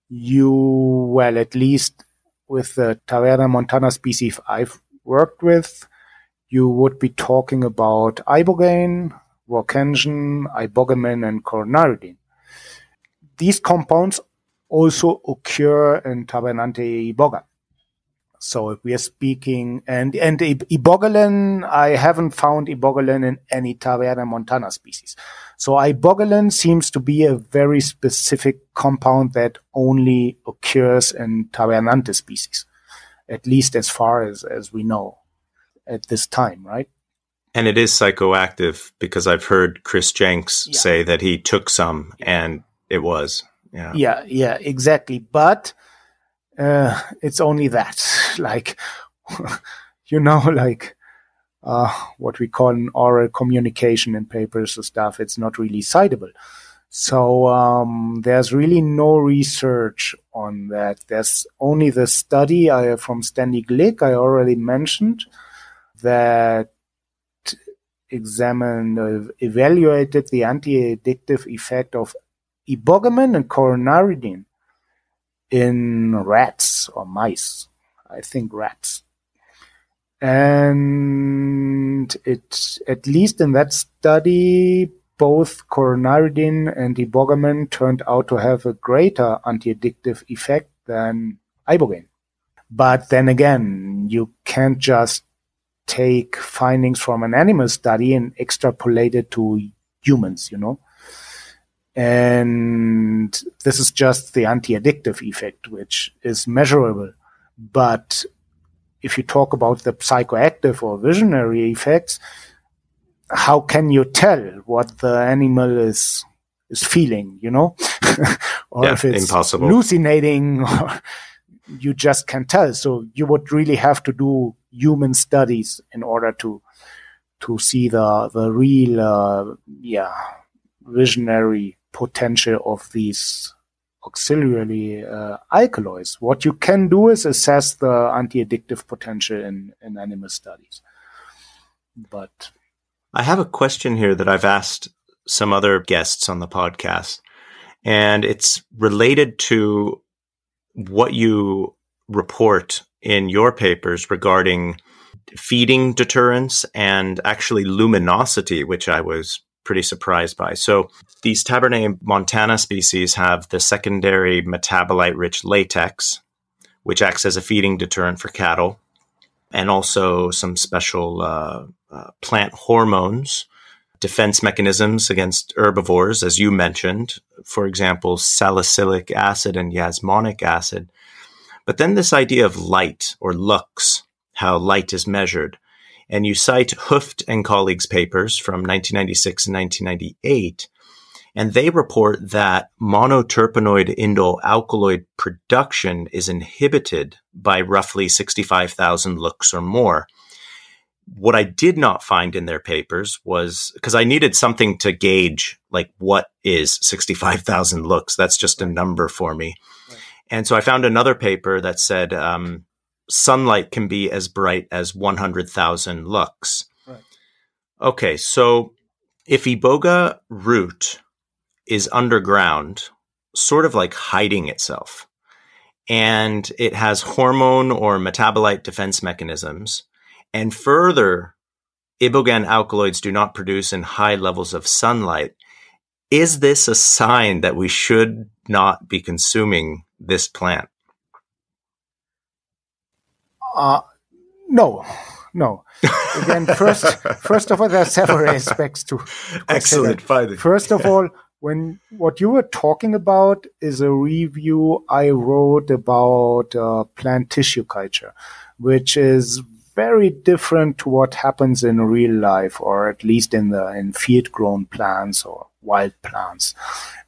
you well at least with the Taverna montana species I've worked with, you would be talking about ibogaine, voacangine, ibogamine, and coronaridin. These compounds also occur in Tabernante iboga. So if we are speaking, and, and ibogaline, I haven't found ibogaline in any Taverna montana species. So ibogaline seems to be a very specific compound that only occurs in Tavernante species, at least as far as, as we know at this time, right? And it is psychoactive because I've heard Chris Jenks yeah. say that he took some and it was. Yeah. Yeah, yeah, exactly. But uh, it's only that. Like, you know, like uh, what we call an oral communication in papers and stuff. It's not really citable. So um, there's really no research on that. There's only the study I, from Stanley Glick I already mentioned that examined, uh, evaluated the anti-addictive effect of ibogaine and coronaridin in rats or mice. I think rats. And it, at least in that study, both coronaridin and ibogaine turned out to have a greater anti-addictive effect than ibogaine. But then again, you can't just take findings from an animal study and extrapolate it to humans, you know? And this is just the anti-addictive effect, which is measurable. But if you talk about the psychoactive or visionary effects, how can you tell what the animal is is feeling, you know? or yeah, if it's impossible. hallucinating or you just can't tell. So you would really have to do human studies in order to to see the the real uh, yeah visionary potential of these auxiliary uh, alkaloids. What you can do is assess the anti-addictive potential in, in animal studies. But I have a question here that I've asked some other guests on the podcast, and it's related to what you report in your papers regarding feeding deterrence and actually luminosity, which I was pretty surprised by. So these Tabernae montana species have the secondary metabolite rich latex, which acts as a feeding deterrent for cattle, and also some special uh, uh, plant hormones, defense mechanisms against herbivores, as you mentioned, for example, salicylic acid and yasmonic acid. But then this idea of light or lux, how light is measured. And you cite Hooft and colleagues' papers from 1996 and 1998, and they report that monoterpenoid indole alkaloid production is inhibited by roughly 65,000 looks or more. What I did not find in their papers was because I needed something to gauge, like what is 65,000 looks. That's just a number for me. And so I found another paper that said um, sunlight can be as bright as 100,000 lux. Right. Okay, so if iboga root is underground, sort of like hiding itself, and it has hormone or metabolite defense mechanisms, and further, ibogaine alkaloids do not produce in high levels of sunlight. Is this a sign that we should not be consuming this plant? Uh, no, no. Again, first, first of all, there are several aspects to. Excellent. Finally. First of all, when what you were talking about is a review I wrote about uh, plant tissue culture, which is very different to what happens in real life, or at least in the in field grown plants or wild plants,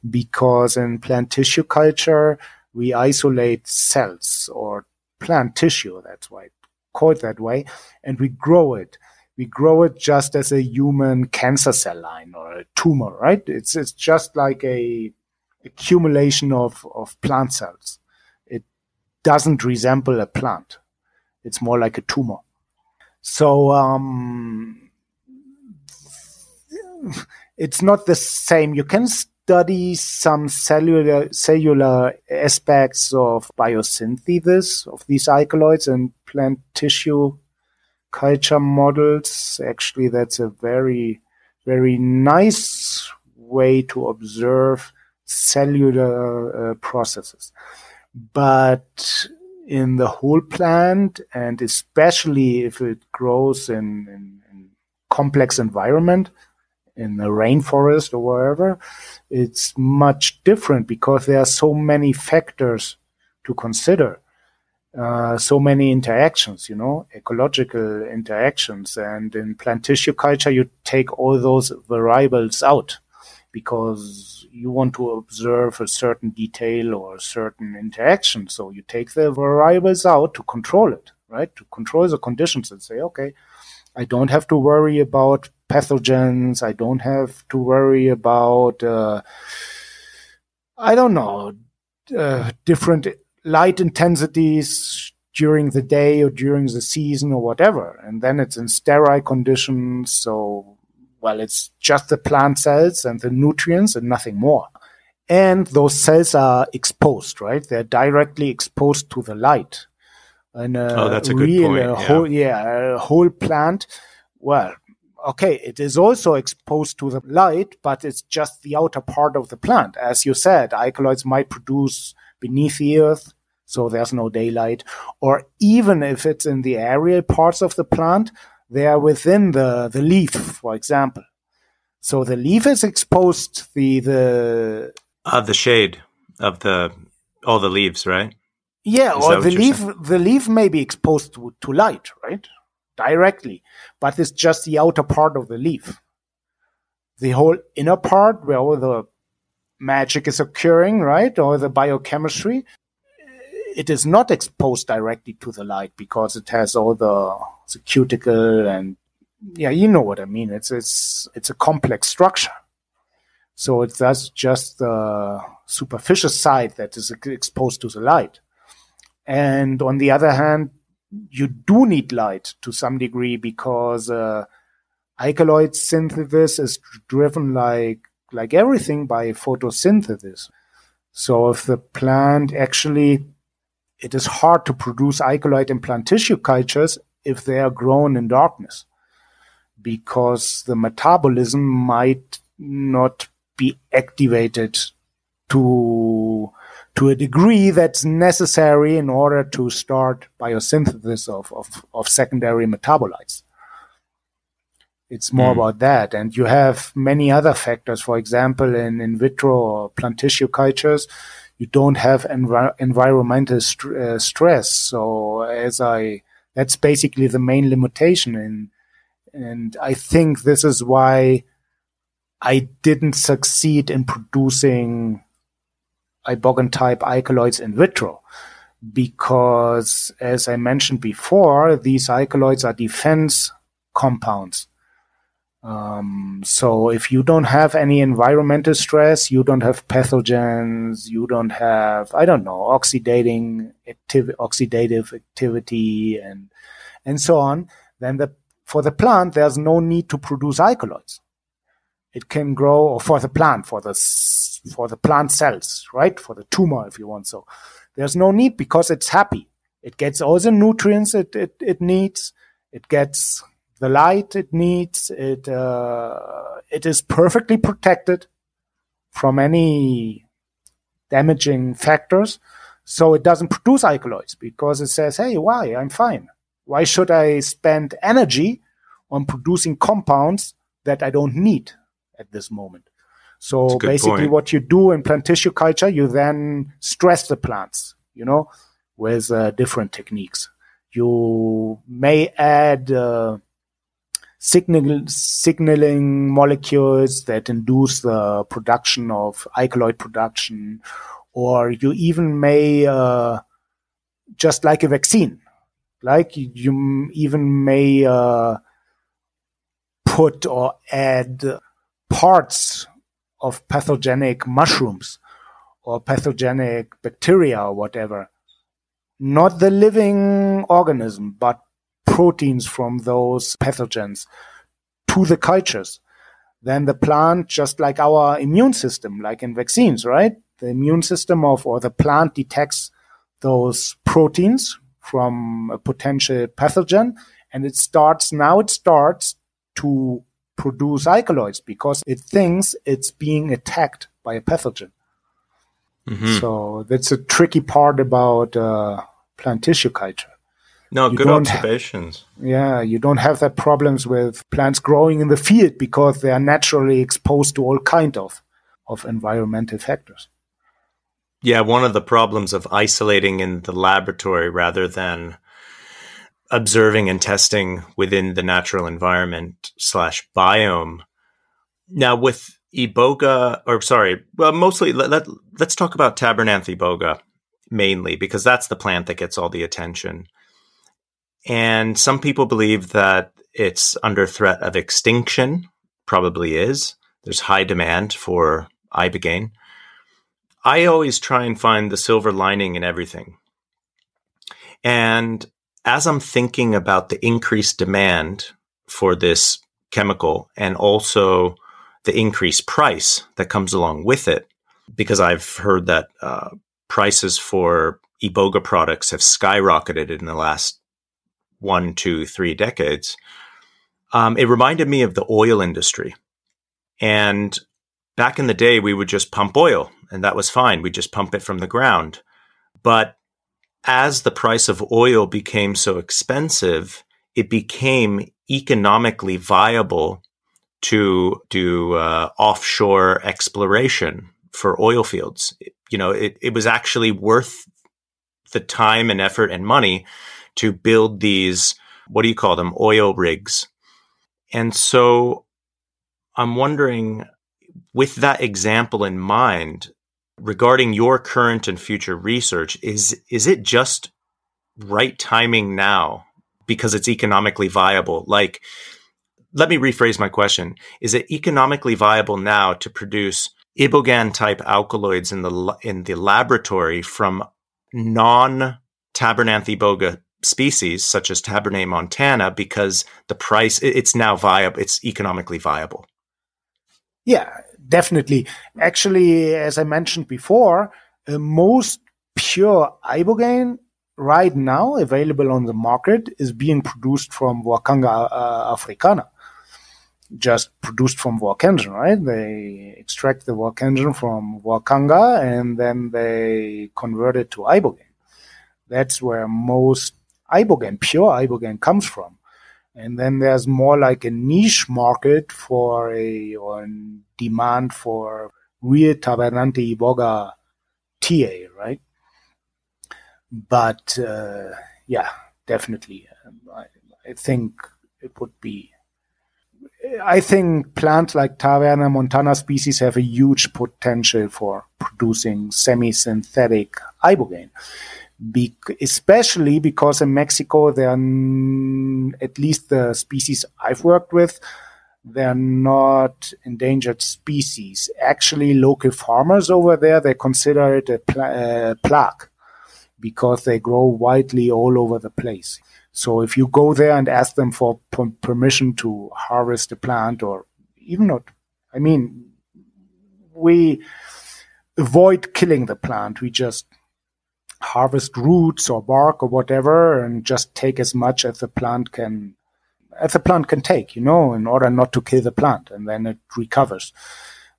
because in plant tissue culture we isolate cells or plant tissue. That's why it's called that way. And we grow it. We grow it just as a human cancer cell line or a tumor, right? It's, it's just like a accumulation of, of plant cells. It doesn't resemble a plant. It's more like a tumor. So, um, it's not the same. You can study some cellular cellular aspects of biosynthesis of these alkaloids and plant tissue culture models. Actually, that's a very very nice way to observe cellular uh, processes. But in the whole plant, and especially if it grows in, in, in complex environment, in the rainforest or wherever, it's much different because there are so many factors to consider. Uh, so many interactions, you know, ecological interactions. And in plant tissue culture, you take all those variables out because you want to observe a certain detail or a certain interaction. So you take the variables out to control it, right? To control the conditions and say, okay, I don't have to worry about pathogens. I don't have to worry about, uh, I don't know, uh, different light intensities during the day or during the season or whatever. And then it's in sterile conditions. So Well, it's just the plant cells and the nutrients and nothing more. And those cells are exposed, right? They're directly exposed to the light. And oh, that's a real, good point. A whole, yeah, a whole plant. Well, okay, it is also exposed to the light, but it's just the outer part of the plant. As you said, alkaloids might produce beneath the earth, so there's no daylight. Or even if it's in the aerial parts of the plant, they are within the, the leaf, for example. So the leaf is exposed the the uh, the shade of the all the leaves, right? Yeah, is or the leaf the leaf may be exposed to, to light, right? Directly. But it's just the outer part of the leaf. The whole inner part where all the magic is occurring, right? Or the biochemistry, it is not exposed directly to the light because it has all the, the cuticle and yeah, you know what I mean. It's it's it's a complex structure. So it's that's just the superficial side that is exposed to the light. And on the other hand, you do need light to some degree because uh, alkaloid synthesis is driven like like everything by photosynthesis. So if the plant actually it is hard to produce alkaloid in plant tissue cultures if they are grown in darkness because the metabolism might not be activated to to a degree that's necessary in order to start biosynthesis of, of, of secondary metabolites. It's more mm. about that. And you have many other factors. For example, in in vitro or plant tissue cultures, you don't have envi- environmental st- uh, stress. So as I, that's basically the main limitation. And, and I think this is why I didn't succeed in producing ibogan type alkaloids in vitro. Because as I mentioned before, these alkaloids are defense compounds. Um, so if you don't have any environmental stress, you don't have pathogens, you don't have, I don't know, oxidating activ- oxidative activity and, and so on, then the, for the plant, there's no need to produce alkaloids. It can grow, or for the plant, for the, for the plant cells, right? For the tumor, if you want so. There's no need because it's happy. It gets all the nutrients it, it, it needs. It gets the light it needs. It uh, it is perfectly protected from any damaging factors, so it doesn't produce alkaloids because it says, "Hey, why? I'm fine. Why should I spend energy on producing compounds that I don't need at this moment?" So basically, point. what you do in plant tissue culture, you then stress the plants, you know, with uh, different techniques. You may add uh, signal, signaling molecules that induce the production of alkaloid production, or you even may, uh, just like a vaccine, like you, you even may uh, put or add parts of pathogenic mushrooms or pathogenic bacteria or whatever. Not the living organism, but proteins from those pathogens to the cultures. Then the plant, just like our immune system, like in vaccines, right? The immune system of, or the plant detects those proteins from a potential pathogen and it starts, now it starts to produce alkaloids because it thinks it's being attacked by a pathogen. Mm-hmm. So that's a tricky part about uh, plant tissue culture. No, you good observations. Ha- yeah, you don't have that problems with plants growing in the field because they are naturally exposed to all kind of of environmental factors. Yeah, one of the problems of isolating in the laboratory rather than observing and testing within the natural environment slash biome. Now with iboga, or sorry, well, mostly let, let, let's talk about Tabernanthe iboga mainly because that's the plant that gets all the attention. And some people believe that it's under threat of extinction, probably is. There's high demand for ibogaine. I always try and find the silver lining in everything. And as I'm thinking about the increased demand for this chemical and also the increased price that comes along with it. Because I've heard that uh, prices for Iboga products have skyrocketed in the last one, two, three decades. Um, it reminded me of the oil industry. And back in the day, we would just pump oil and that was fine. We just pump it from the ground. But as the price of oil became so expensive, it became economically viable to do uh, offshore exploration for oil fields. You know, it, it was actually worth the time and effort and money to build these, what do you call them, oil rigs. And so I'm wondering, with that example in mind, regarding your current and future research, is, is it just right timing now because it's economically viable? Like, let me rephrase my question. Is it economically viable now to produce ibogan type alkaloids in the in the laboratory from non Tabernanthe iboga species such as Tabernet montana because the price it's now viable it's economically viable. Yeah, definitely. Actually, as I mentioned before, uh, most pure ibogaine right now available on the market is being produced from Voacanga uh, africana just produced from Voacangine, right? They extract the Voacangine from Voacanga and then they convert it to ibogaine. That's where most ibogaine, pure ibogaine, comes from. And then there's more like a niche market for a or demand for real Tabernanthe iboga TA, right? But uh, yeah, definitely, um, I, I think it would be I think plants like Taverna montana species have a huge potential for producing semi-synthetic ibogaine. Be- especially because in Mexico, they're n- at least the species I've worked with, they're not endangered species. Actually, local farmers over there they consider it a pl- plague because they grow widely all over the place. So if you go there and ask them for p- permission to harvest a plant or even not, I mean, we avoid killing the plant. We just harvest roots or bark or whatever and just take as much as the plant can as the plant can take, you know, in order not to kill the plant and then it recovers.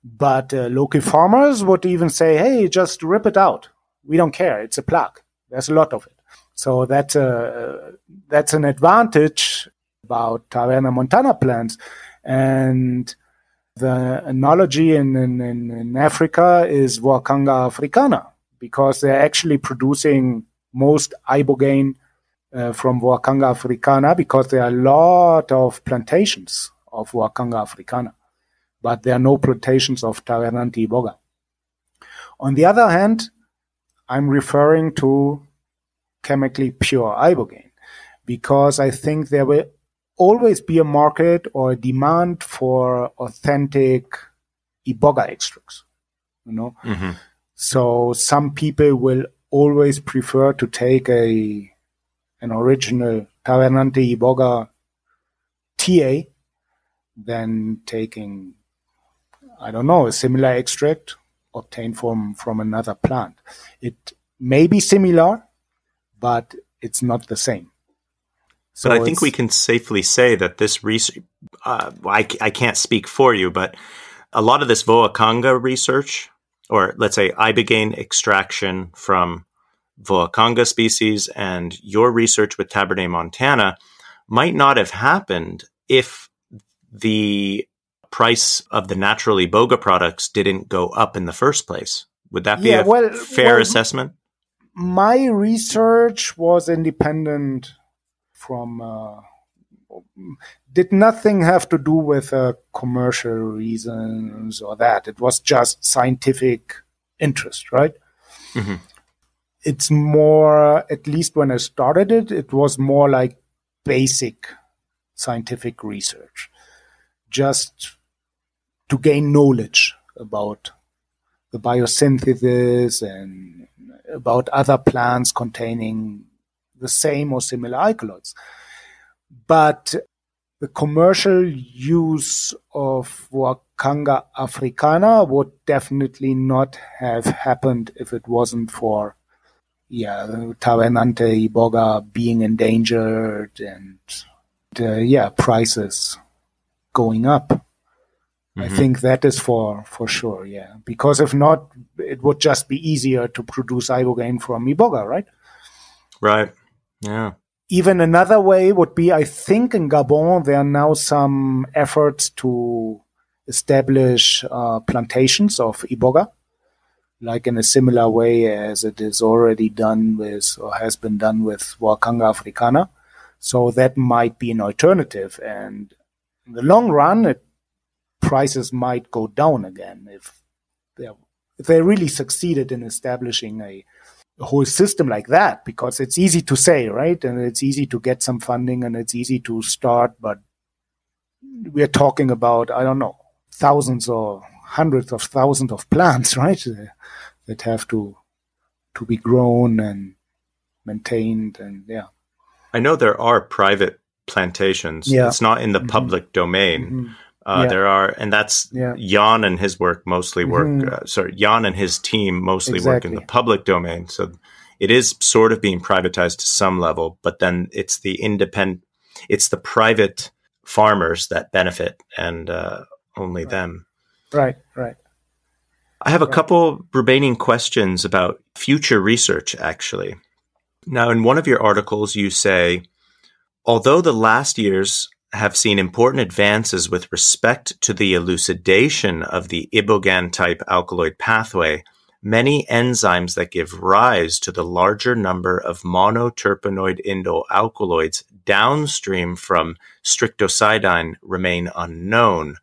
But uh, local farmers would even say, hey, just rip it out. We don't care. It's a plague. There's a lot of it. So that's a that's an advantage about Taverna montana plants, and the analogy in, in, in Africa is Voacanga africana because they're actually producing most ibogaine uh, from Voacanga africana because there are a lot of plantations of Voacanga africana, but there are no plantations of Tabernanthe iboga. On the other hand, I'm referring to chemically pure ibogaine because I think there will always be a market or a demand for authentic iboga extracts. You know, mm-hmm. So some people will always prefer to take a an original Tabernanthe iboga TA than taking I don't know a similar extract obtained from from another plant. It may be similar, but it's not the same. So but I think we can safely say that this research, uh, I, I can't speak for you, but a lot of this Voacanga research, or let's say ibogaine extraction from Voacanga species and your research with Tabernet montana might not have happened if the price of the natural iboga products didn't go up in the first place. Would that be yeah, a well, fair well, assessment? my research was independent from uh, did nothing have to do with uh, commercial reasons or that it was just scientific interest right mm-hmm. it's more at least when i started it it was more like basic scientific research just to gain knowledge about the biosynthesis and about other plants containing the same or similar alkaloids. But the commercial use of Wakanga africana would definitely not have happened if it wasn't for yeah Tavernante iboga being endangered and uh, yeah prices going up. Mm-hmm. I think that is for for sure, yeah. Because if not, it would just be easier to produce ibogaine from iboga, right? Right. Yeah even another way would be, I think in Gabon, there are now some efforts to establish uh, plantations of iboga, like in a similar way as it is already done with, or has been done with Voacanga africana. So that might be an alternative. And in the long run, it, prices might go down again if if they really succeeded in establishing a a whole system like that because it's easy to say, right? And it's easy to get some funding and it's easy to start, but we're talking about, I don't know, thousands or hundreds of thousands of plants, right? That have to, to be grown and maintained and yeah. I know there are private plantations. Yeah. It's not in the mm-hmm. public domain. Mm-hmm. Uh, yeah. There are, and that's yeah. Jan and his work mostly work. Mm-hmm. Uh, sorry, Jan and his team mostly exactly. work in the public domain. So it is sort of being privatized to some level, but then it's the independent, it's the private farmers that benefit, and uh, only right. them. Right, right. I have a right. couple remaining questions about future research. Actually, now in one of your articles, you say, although the last years have seen important advances with respect to the elucidation of the ibogan type alkaloid pathway, many enzymes that give rise to the larger number of monoterpenoid indole alkaloids downstream from strictocidine remain unknown.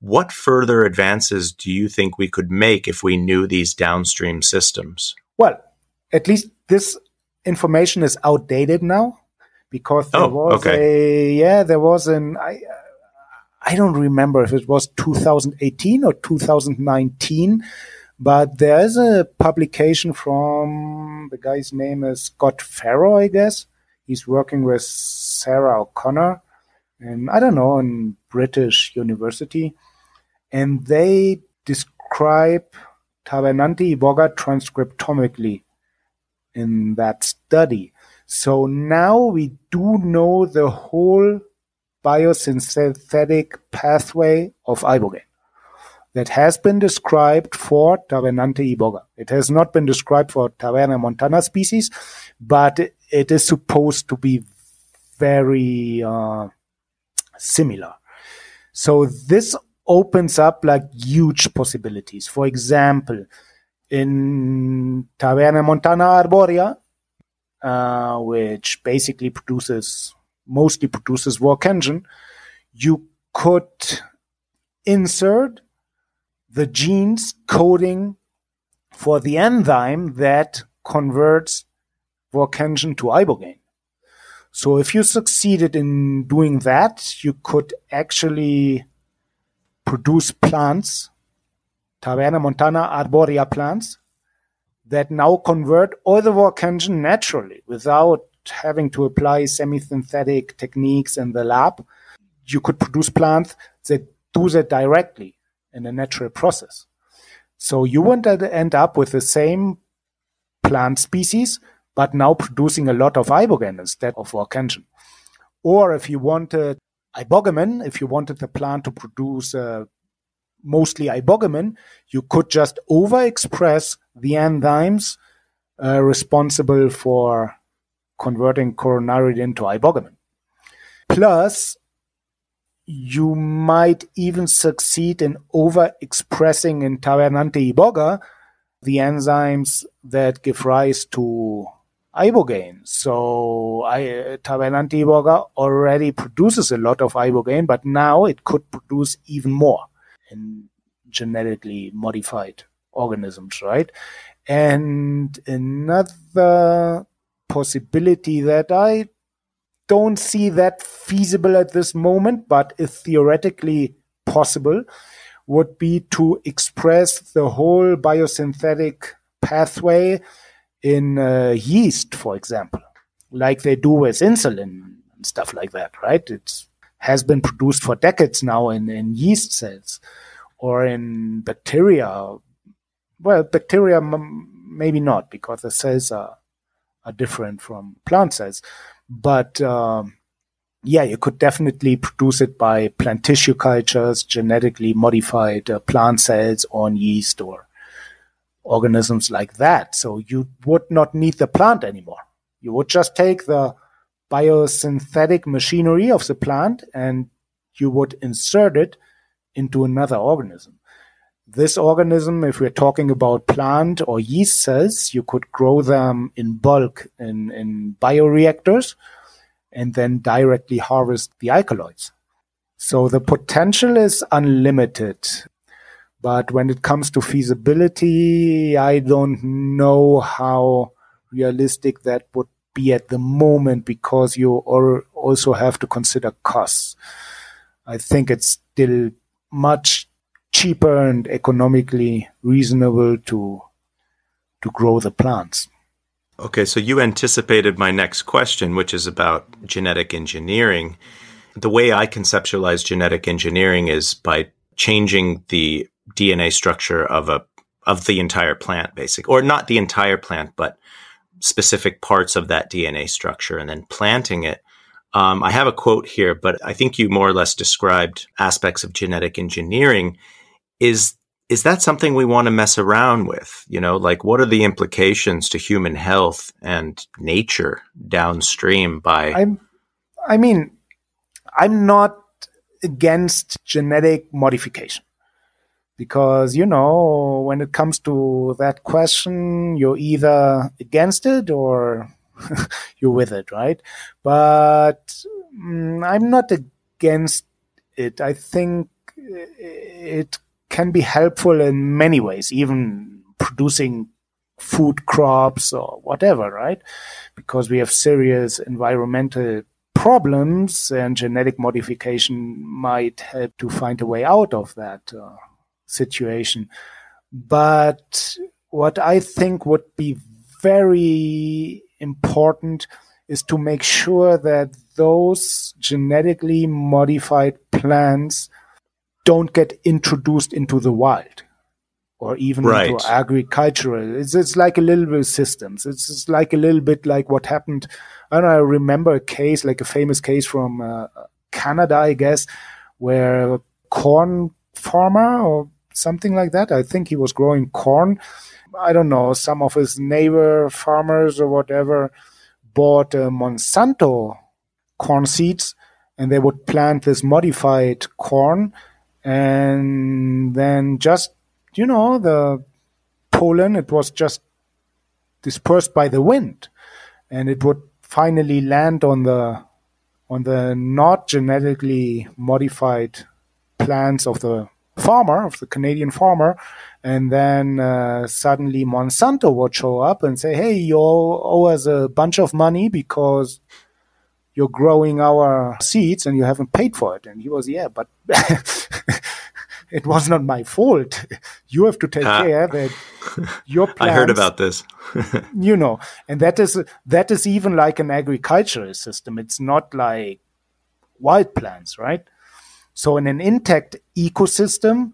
What further advances do you think we could make if we knew these downstream systems? Well, at least this information is outdated now because there oh, was okay. a yeah there was an I uh, I don't remember if it was 2018 or 2019 but there is a publication from the guy's name is Scott Farrow I guess. He's working with Sarah O'Connor and I don't know in British University. And they describe Tavernante iboga transcriptomically in that study so now we do know the whole biosynthetic pathway of ibogaine that has been described for Tavernante iboga. It has not been described for Taverna montana species, but it is supposed to be very uh, similar. So this opens up like huge possibilities. For example, in Taverna montana arborea, uh, which basically produces mostly produces Voacangin, you could insert the genes coding for the enzyme that converts Voacangin to ibogaine. So if you succeeded in doing that, you could actually produce plants, Taverna montana arborea plants, that now convert all the Voacangin naturally without having to apply semi-synthetic techniques in the lab. You could produce plants that do that directly in a natural process. So you won't end up with the same plant species, but now producing a lot of ibogaine instead of Voacangin. Or if you wanted ibogamin, if you wanted the plant to produce mostly ibogamin, you could just overexpress the enzymes uh, responsible for converting coronariid into ibogamin. Plus, you might even succeed in overexpressing in Tavernante iboga the enzymes that give rise to ibogaine. So I, Tavernante iboga already produces a lot of ibogaine, but now it could produce even more in genetically modified organisms, right? And another possibility that I don't see that feasible at this moment, but is theoretically possible, would be to express the whole biosynthetic pathway in uh, yeast, for example, like they do with insulin and stuff like that, right? It's has been produced for decades now in, in yeast cells or in bacteria. Well, bacteria maybe not because the cells are are different from plant cells, but um, yeah, you could definitely produce it by plant tissue cultures, genetically modified uh, plant cells on yeast or organisms like that. So you would not need the plant anymore. You would just take the biosynthetic machinery of the plant and you would insert it into another organism. This organism, if we're talking about plant or yeast cells, you could grow them in bulk in, in bioreactors and then directly harvest the alkaloids. So the potential is unlimited. But when it comes to feasibility, I don't know how realistic that would be at the moment because you also have to consider costs. I think it's still much cheaper and economically reasonable to to grow the plants. Okay, so you anticipated my next question, which is about genetic engineering. The way I conceptualize genetic engineering is by changing the DNA structure of a of the entire plant, basic, or not the entire plant, but specific parts of that DNA structure, and then planting it. Um, I have a quote here, but I think you more or less described aspects of genetic engineering. Is is that something we want to mess around with? You know, like what are the implications to human health and nature downstream by I'm I mean, I'm not against genetic modification. Because, you know, when it comes to that question, you're either against it or you're with it, right? But mm, I'm not against it. I think it can be helpful in many ways, even producing food crops or whatever, right? Because we have serious environmental problems and genetic modification might help to find a way out of that uh, situation. But what I think would be very important is to make sure that those genetically modified plants don't get introduced into the wild or even right. into agricultural. It's, it's like a little bit of systems. It's, it's like a little bit like what happened. I don't know. I remember a case, like a famous case from uh, Canada, I guess, where a corn farmer or something like that. I think he was growing corn. I don't know. Some of his neighbor farmers or whatever bought uh, Monsanto corn seeds and they would plant this modified corn and then just you know the pollen it was just dispersed by the wind and it would finally land on the on the not genetically modified plants of the farmer of the Canadian farmer and then uh, suddenly Monsanto would show up and say hey you owe us a bunch of money because you're growing our seeds and you haven't paid for it. And he was, yeah, but it was not my fault. You have to take uh, care that your plants, I heard about this. you know, and that is, that is even like an agricultural system. It's not like wild plants, right? So in an intact ecosystem,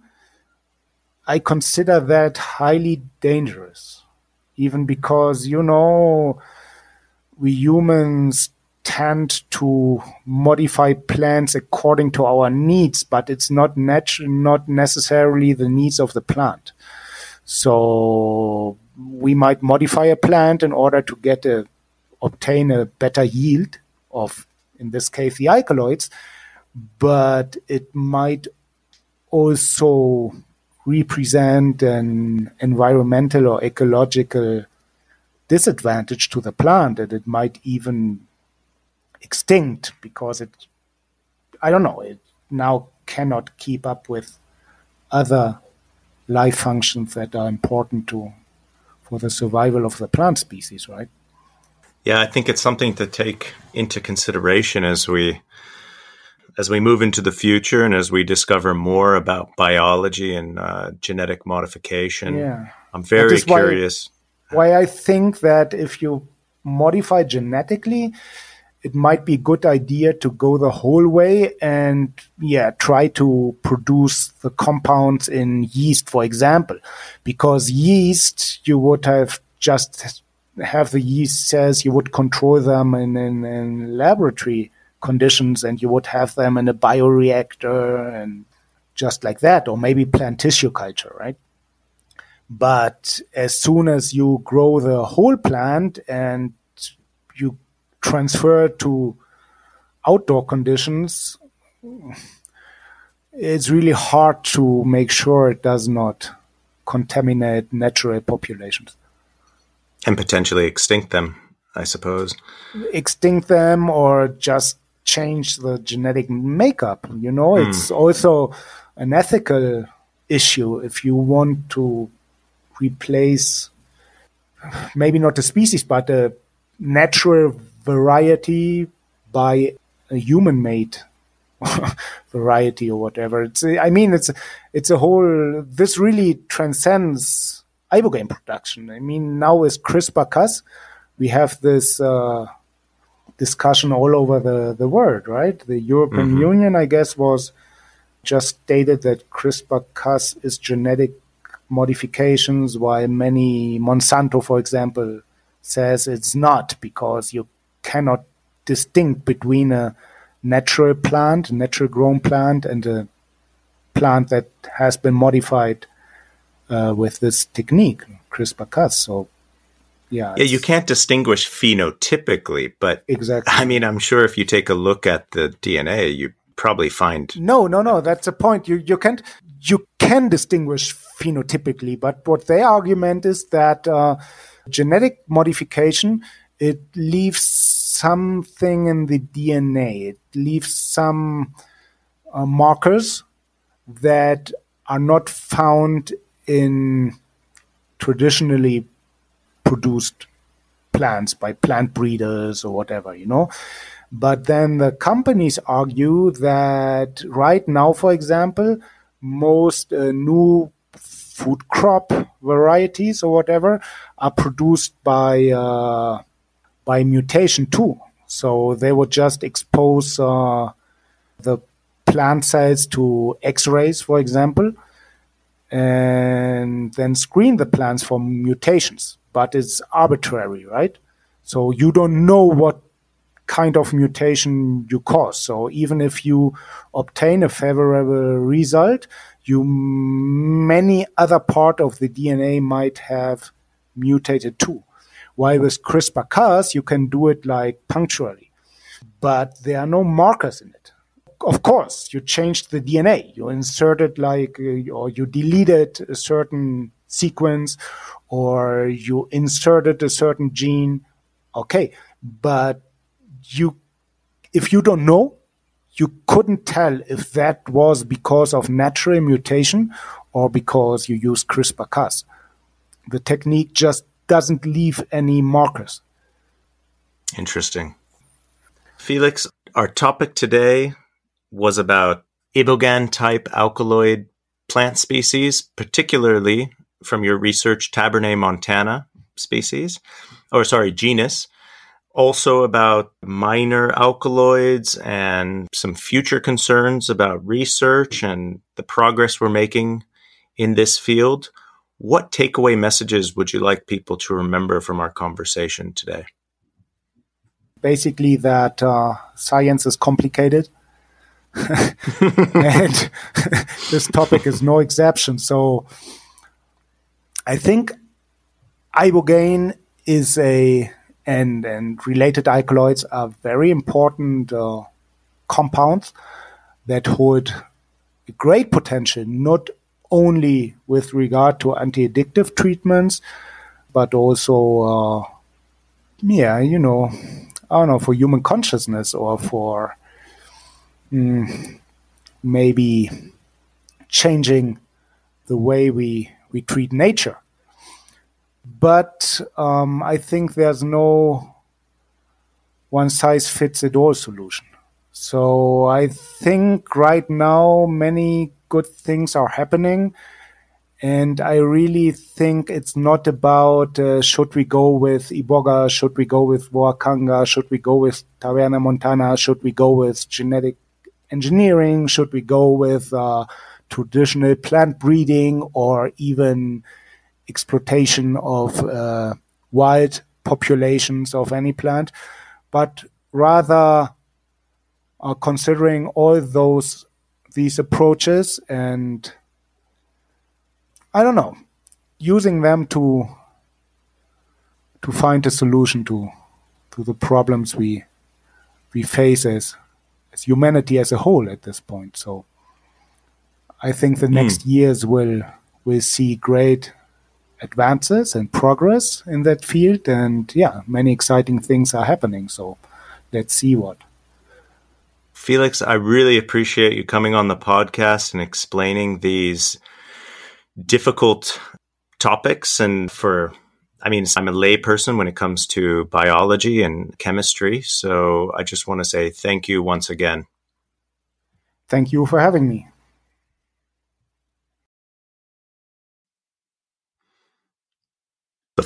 I consider that highly dangerous, even because, you know, we humans tend to modify plants according to our needs, but it's not nat- not necessarily the needs of the plant. So we might modify a plant in order to get a obtain a better yield of, in this case, the alkaloids, but it might also represent an environmental or ecological disadvantage to the plant, and it might even extinct because it, I don't know, it now cannot keep up with other life functions that are important to for the survival of the plant species, right? Yeah, I think it's something to take into consideration as we as we move into the future and as we discover more about biology and uh, genetic modification. Yeah, I'm very curious. Why, why I think that if you modify genetically, it might be a good idea to go the whole way and yeah try to produce the compounds in yeast for example because yeast you would have just have the yeast cells you would control them in, in, in laboratory conditions and you would have them in a bioreactor and just like that or maybe plant tissue culture right but as soon as you grow the whole plant and you transfer to outdoor conditions, it's really hard to make sure it does not contaminate natural populations. And potentially extinct them, I suppose. Extinct them or just change the genetic makeup. You know, mm. it's also an ethical issue if you want to replace maybe not a species but a natural variety by a human made variety or whatever. It's I mean it's it's a whole this really transcends ibogaine production. I mean now with CRISPR Cas we have this uh, discussion all over the, the world, right? The European mm-hmm. Union I guess was just stated that CRISPR Cas is genetic modifications, while many Monsanto, for example, says it's not because you cannot distinct between a natural plant, a natural grown plant, and a plant that has been modified uh, with this technique, CRISPR-Cas. So, yeah, yeah, you can't distinguish phenotypically, but exactly. I mean, I'm sure if you take a look at the DNA, you probably find no, no, no. That's a point. You you can't you can distinguish phenotypically, but what their argument is that uh, genetic modification it leaves something in the DNA. It leaves some uh, markers that are not found in traditionally produced plants by plant breeders or whatever, you know. But then the companies argue that right now, for example, most uh, new food crop varieties or whatever are produced by uh, by mutation too. So they would just expose uh, the plant cells to X-rays, for example, and then screen the plants for mutations. But it's arbitrary, right? So you don't know what kind of mutation you cause. So even if you obtain a favorable result, you many other part of the DNA might have mutated too. While with CRISPR-Cas, you can do it like punctually, but there are no markers in it. Of course, you changed the DNA. You inserted like, uh, or you deleted a certain sequence, or you inserted a certain gene. Okay, but you, if you don't know, you couldn't tell if that was because of natural mutation or because you use CRISPR-Cas. The technique just doesn't leave any markers. Interesting. Felix, our topic today was about ibogaine type alkaloid plant species, particularly from your research Tabernet montana species, or sorry, genus also about minor alkaloids and some future concerns about research and the progress we're making in this field. What takeaway messages would you like people to remember from our conversation today? Basically, that uh, science is complicated. and this topic is no exception. So I think ibogaine is a and, and related alkaloids are very important uh, compounds that hold great potential, not only with regard to anti-addictive treatments, but also, uh, yeah, you know, I don't know, for human consciousness or for mm, maybe changing the way we, we treat nature but um, I think there's no one size fits it all solution. So I think right now many good things are happening, And I really think it's not about uh, should we go with Iboga, should we go with Voakanga, should we go with Taverna Montana, should we go with genetic engineering, should we go with uh, traditional plant breeding or even exploitation of uh, wild populations of any plant, but rather uh, considering all those these approaches and I don't know, using them to to find a solution to to the problems we we face as as humanity as a whole at this point. So I think the mm. next years will will see great advances and progress in that field and yeah, many exciting things are happening. So let's see what. Felix, I really appreciate you coming on the podcast and explaining these difficult topics and for I mean, I'm a layperson when it comes to biology and chemistry. So I just want to say thank you once again. Thank you for having me.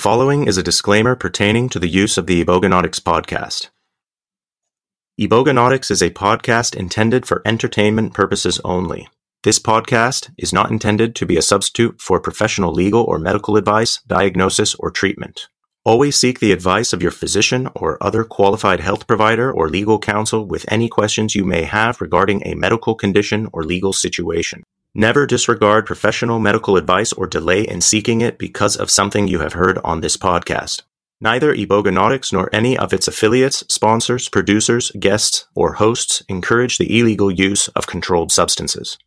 Following is a disclaimer pertaining to the use of the Ebogonautics podcast. Ebogonautics is a podcast intended for entertainment purposes only. This podcast is not intended to be a substitute for professional legal or medical advice, diagnosis, or treatment. Always seek the advice of your physician or other qualified health provider or legal counsel with any questions you may have regarding a medical condition or legal situation. Never disregard professional medical advice or delay in seeking it because of something you have heard on this podcast. Neither Ebogonautics nor any of its affiliates, sponsors, producers, guests, or hosts encourage the illegal use of controlled substances.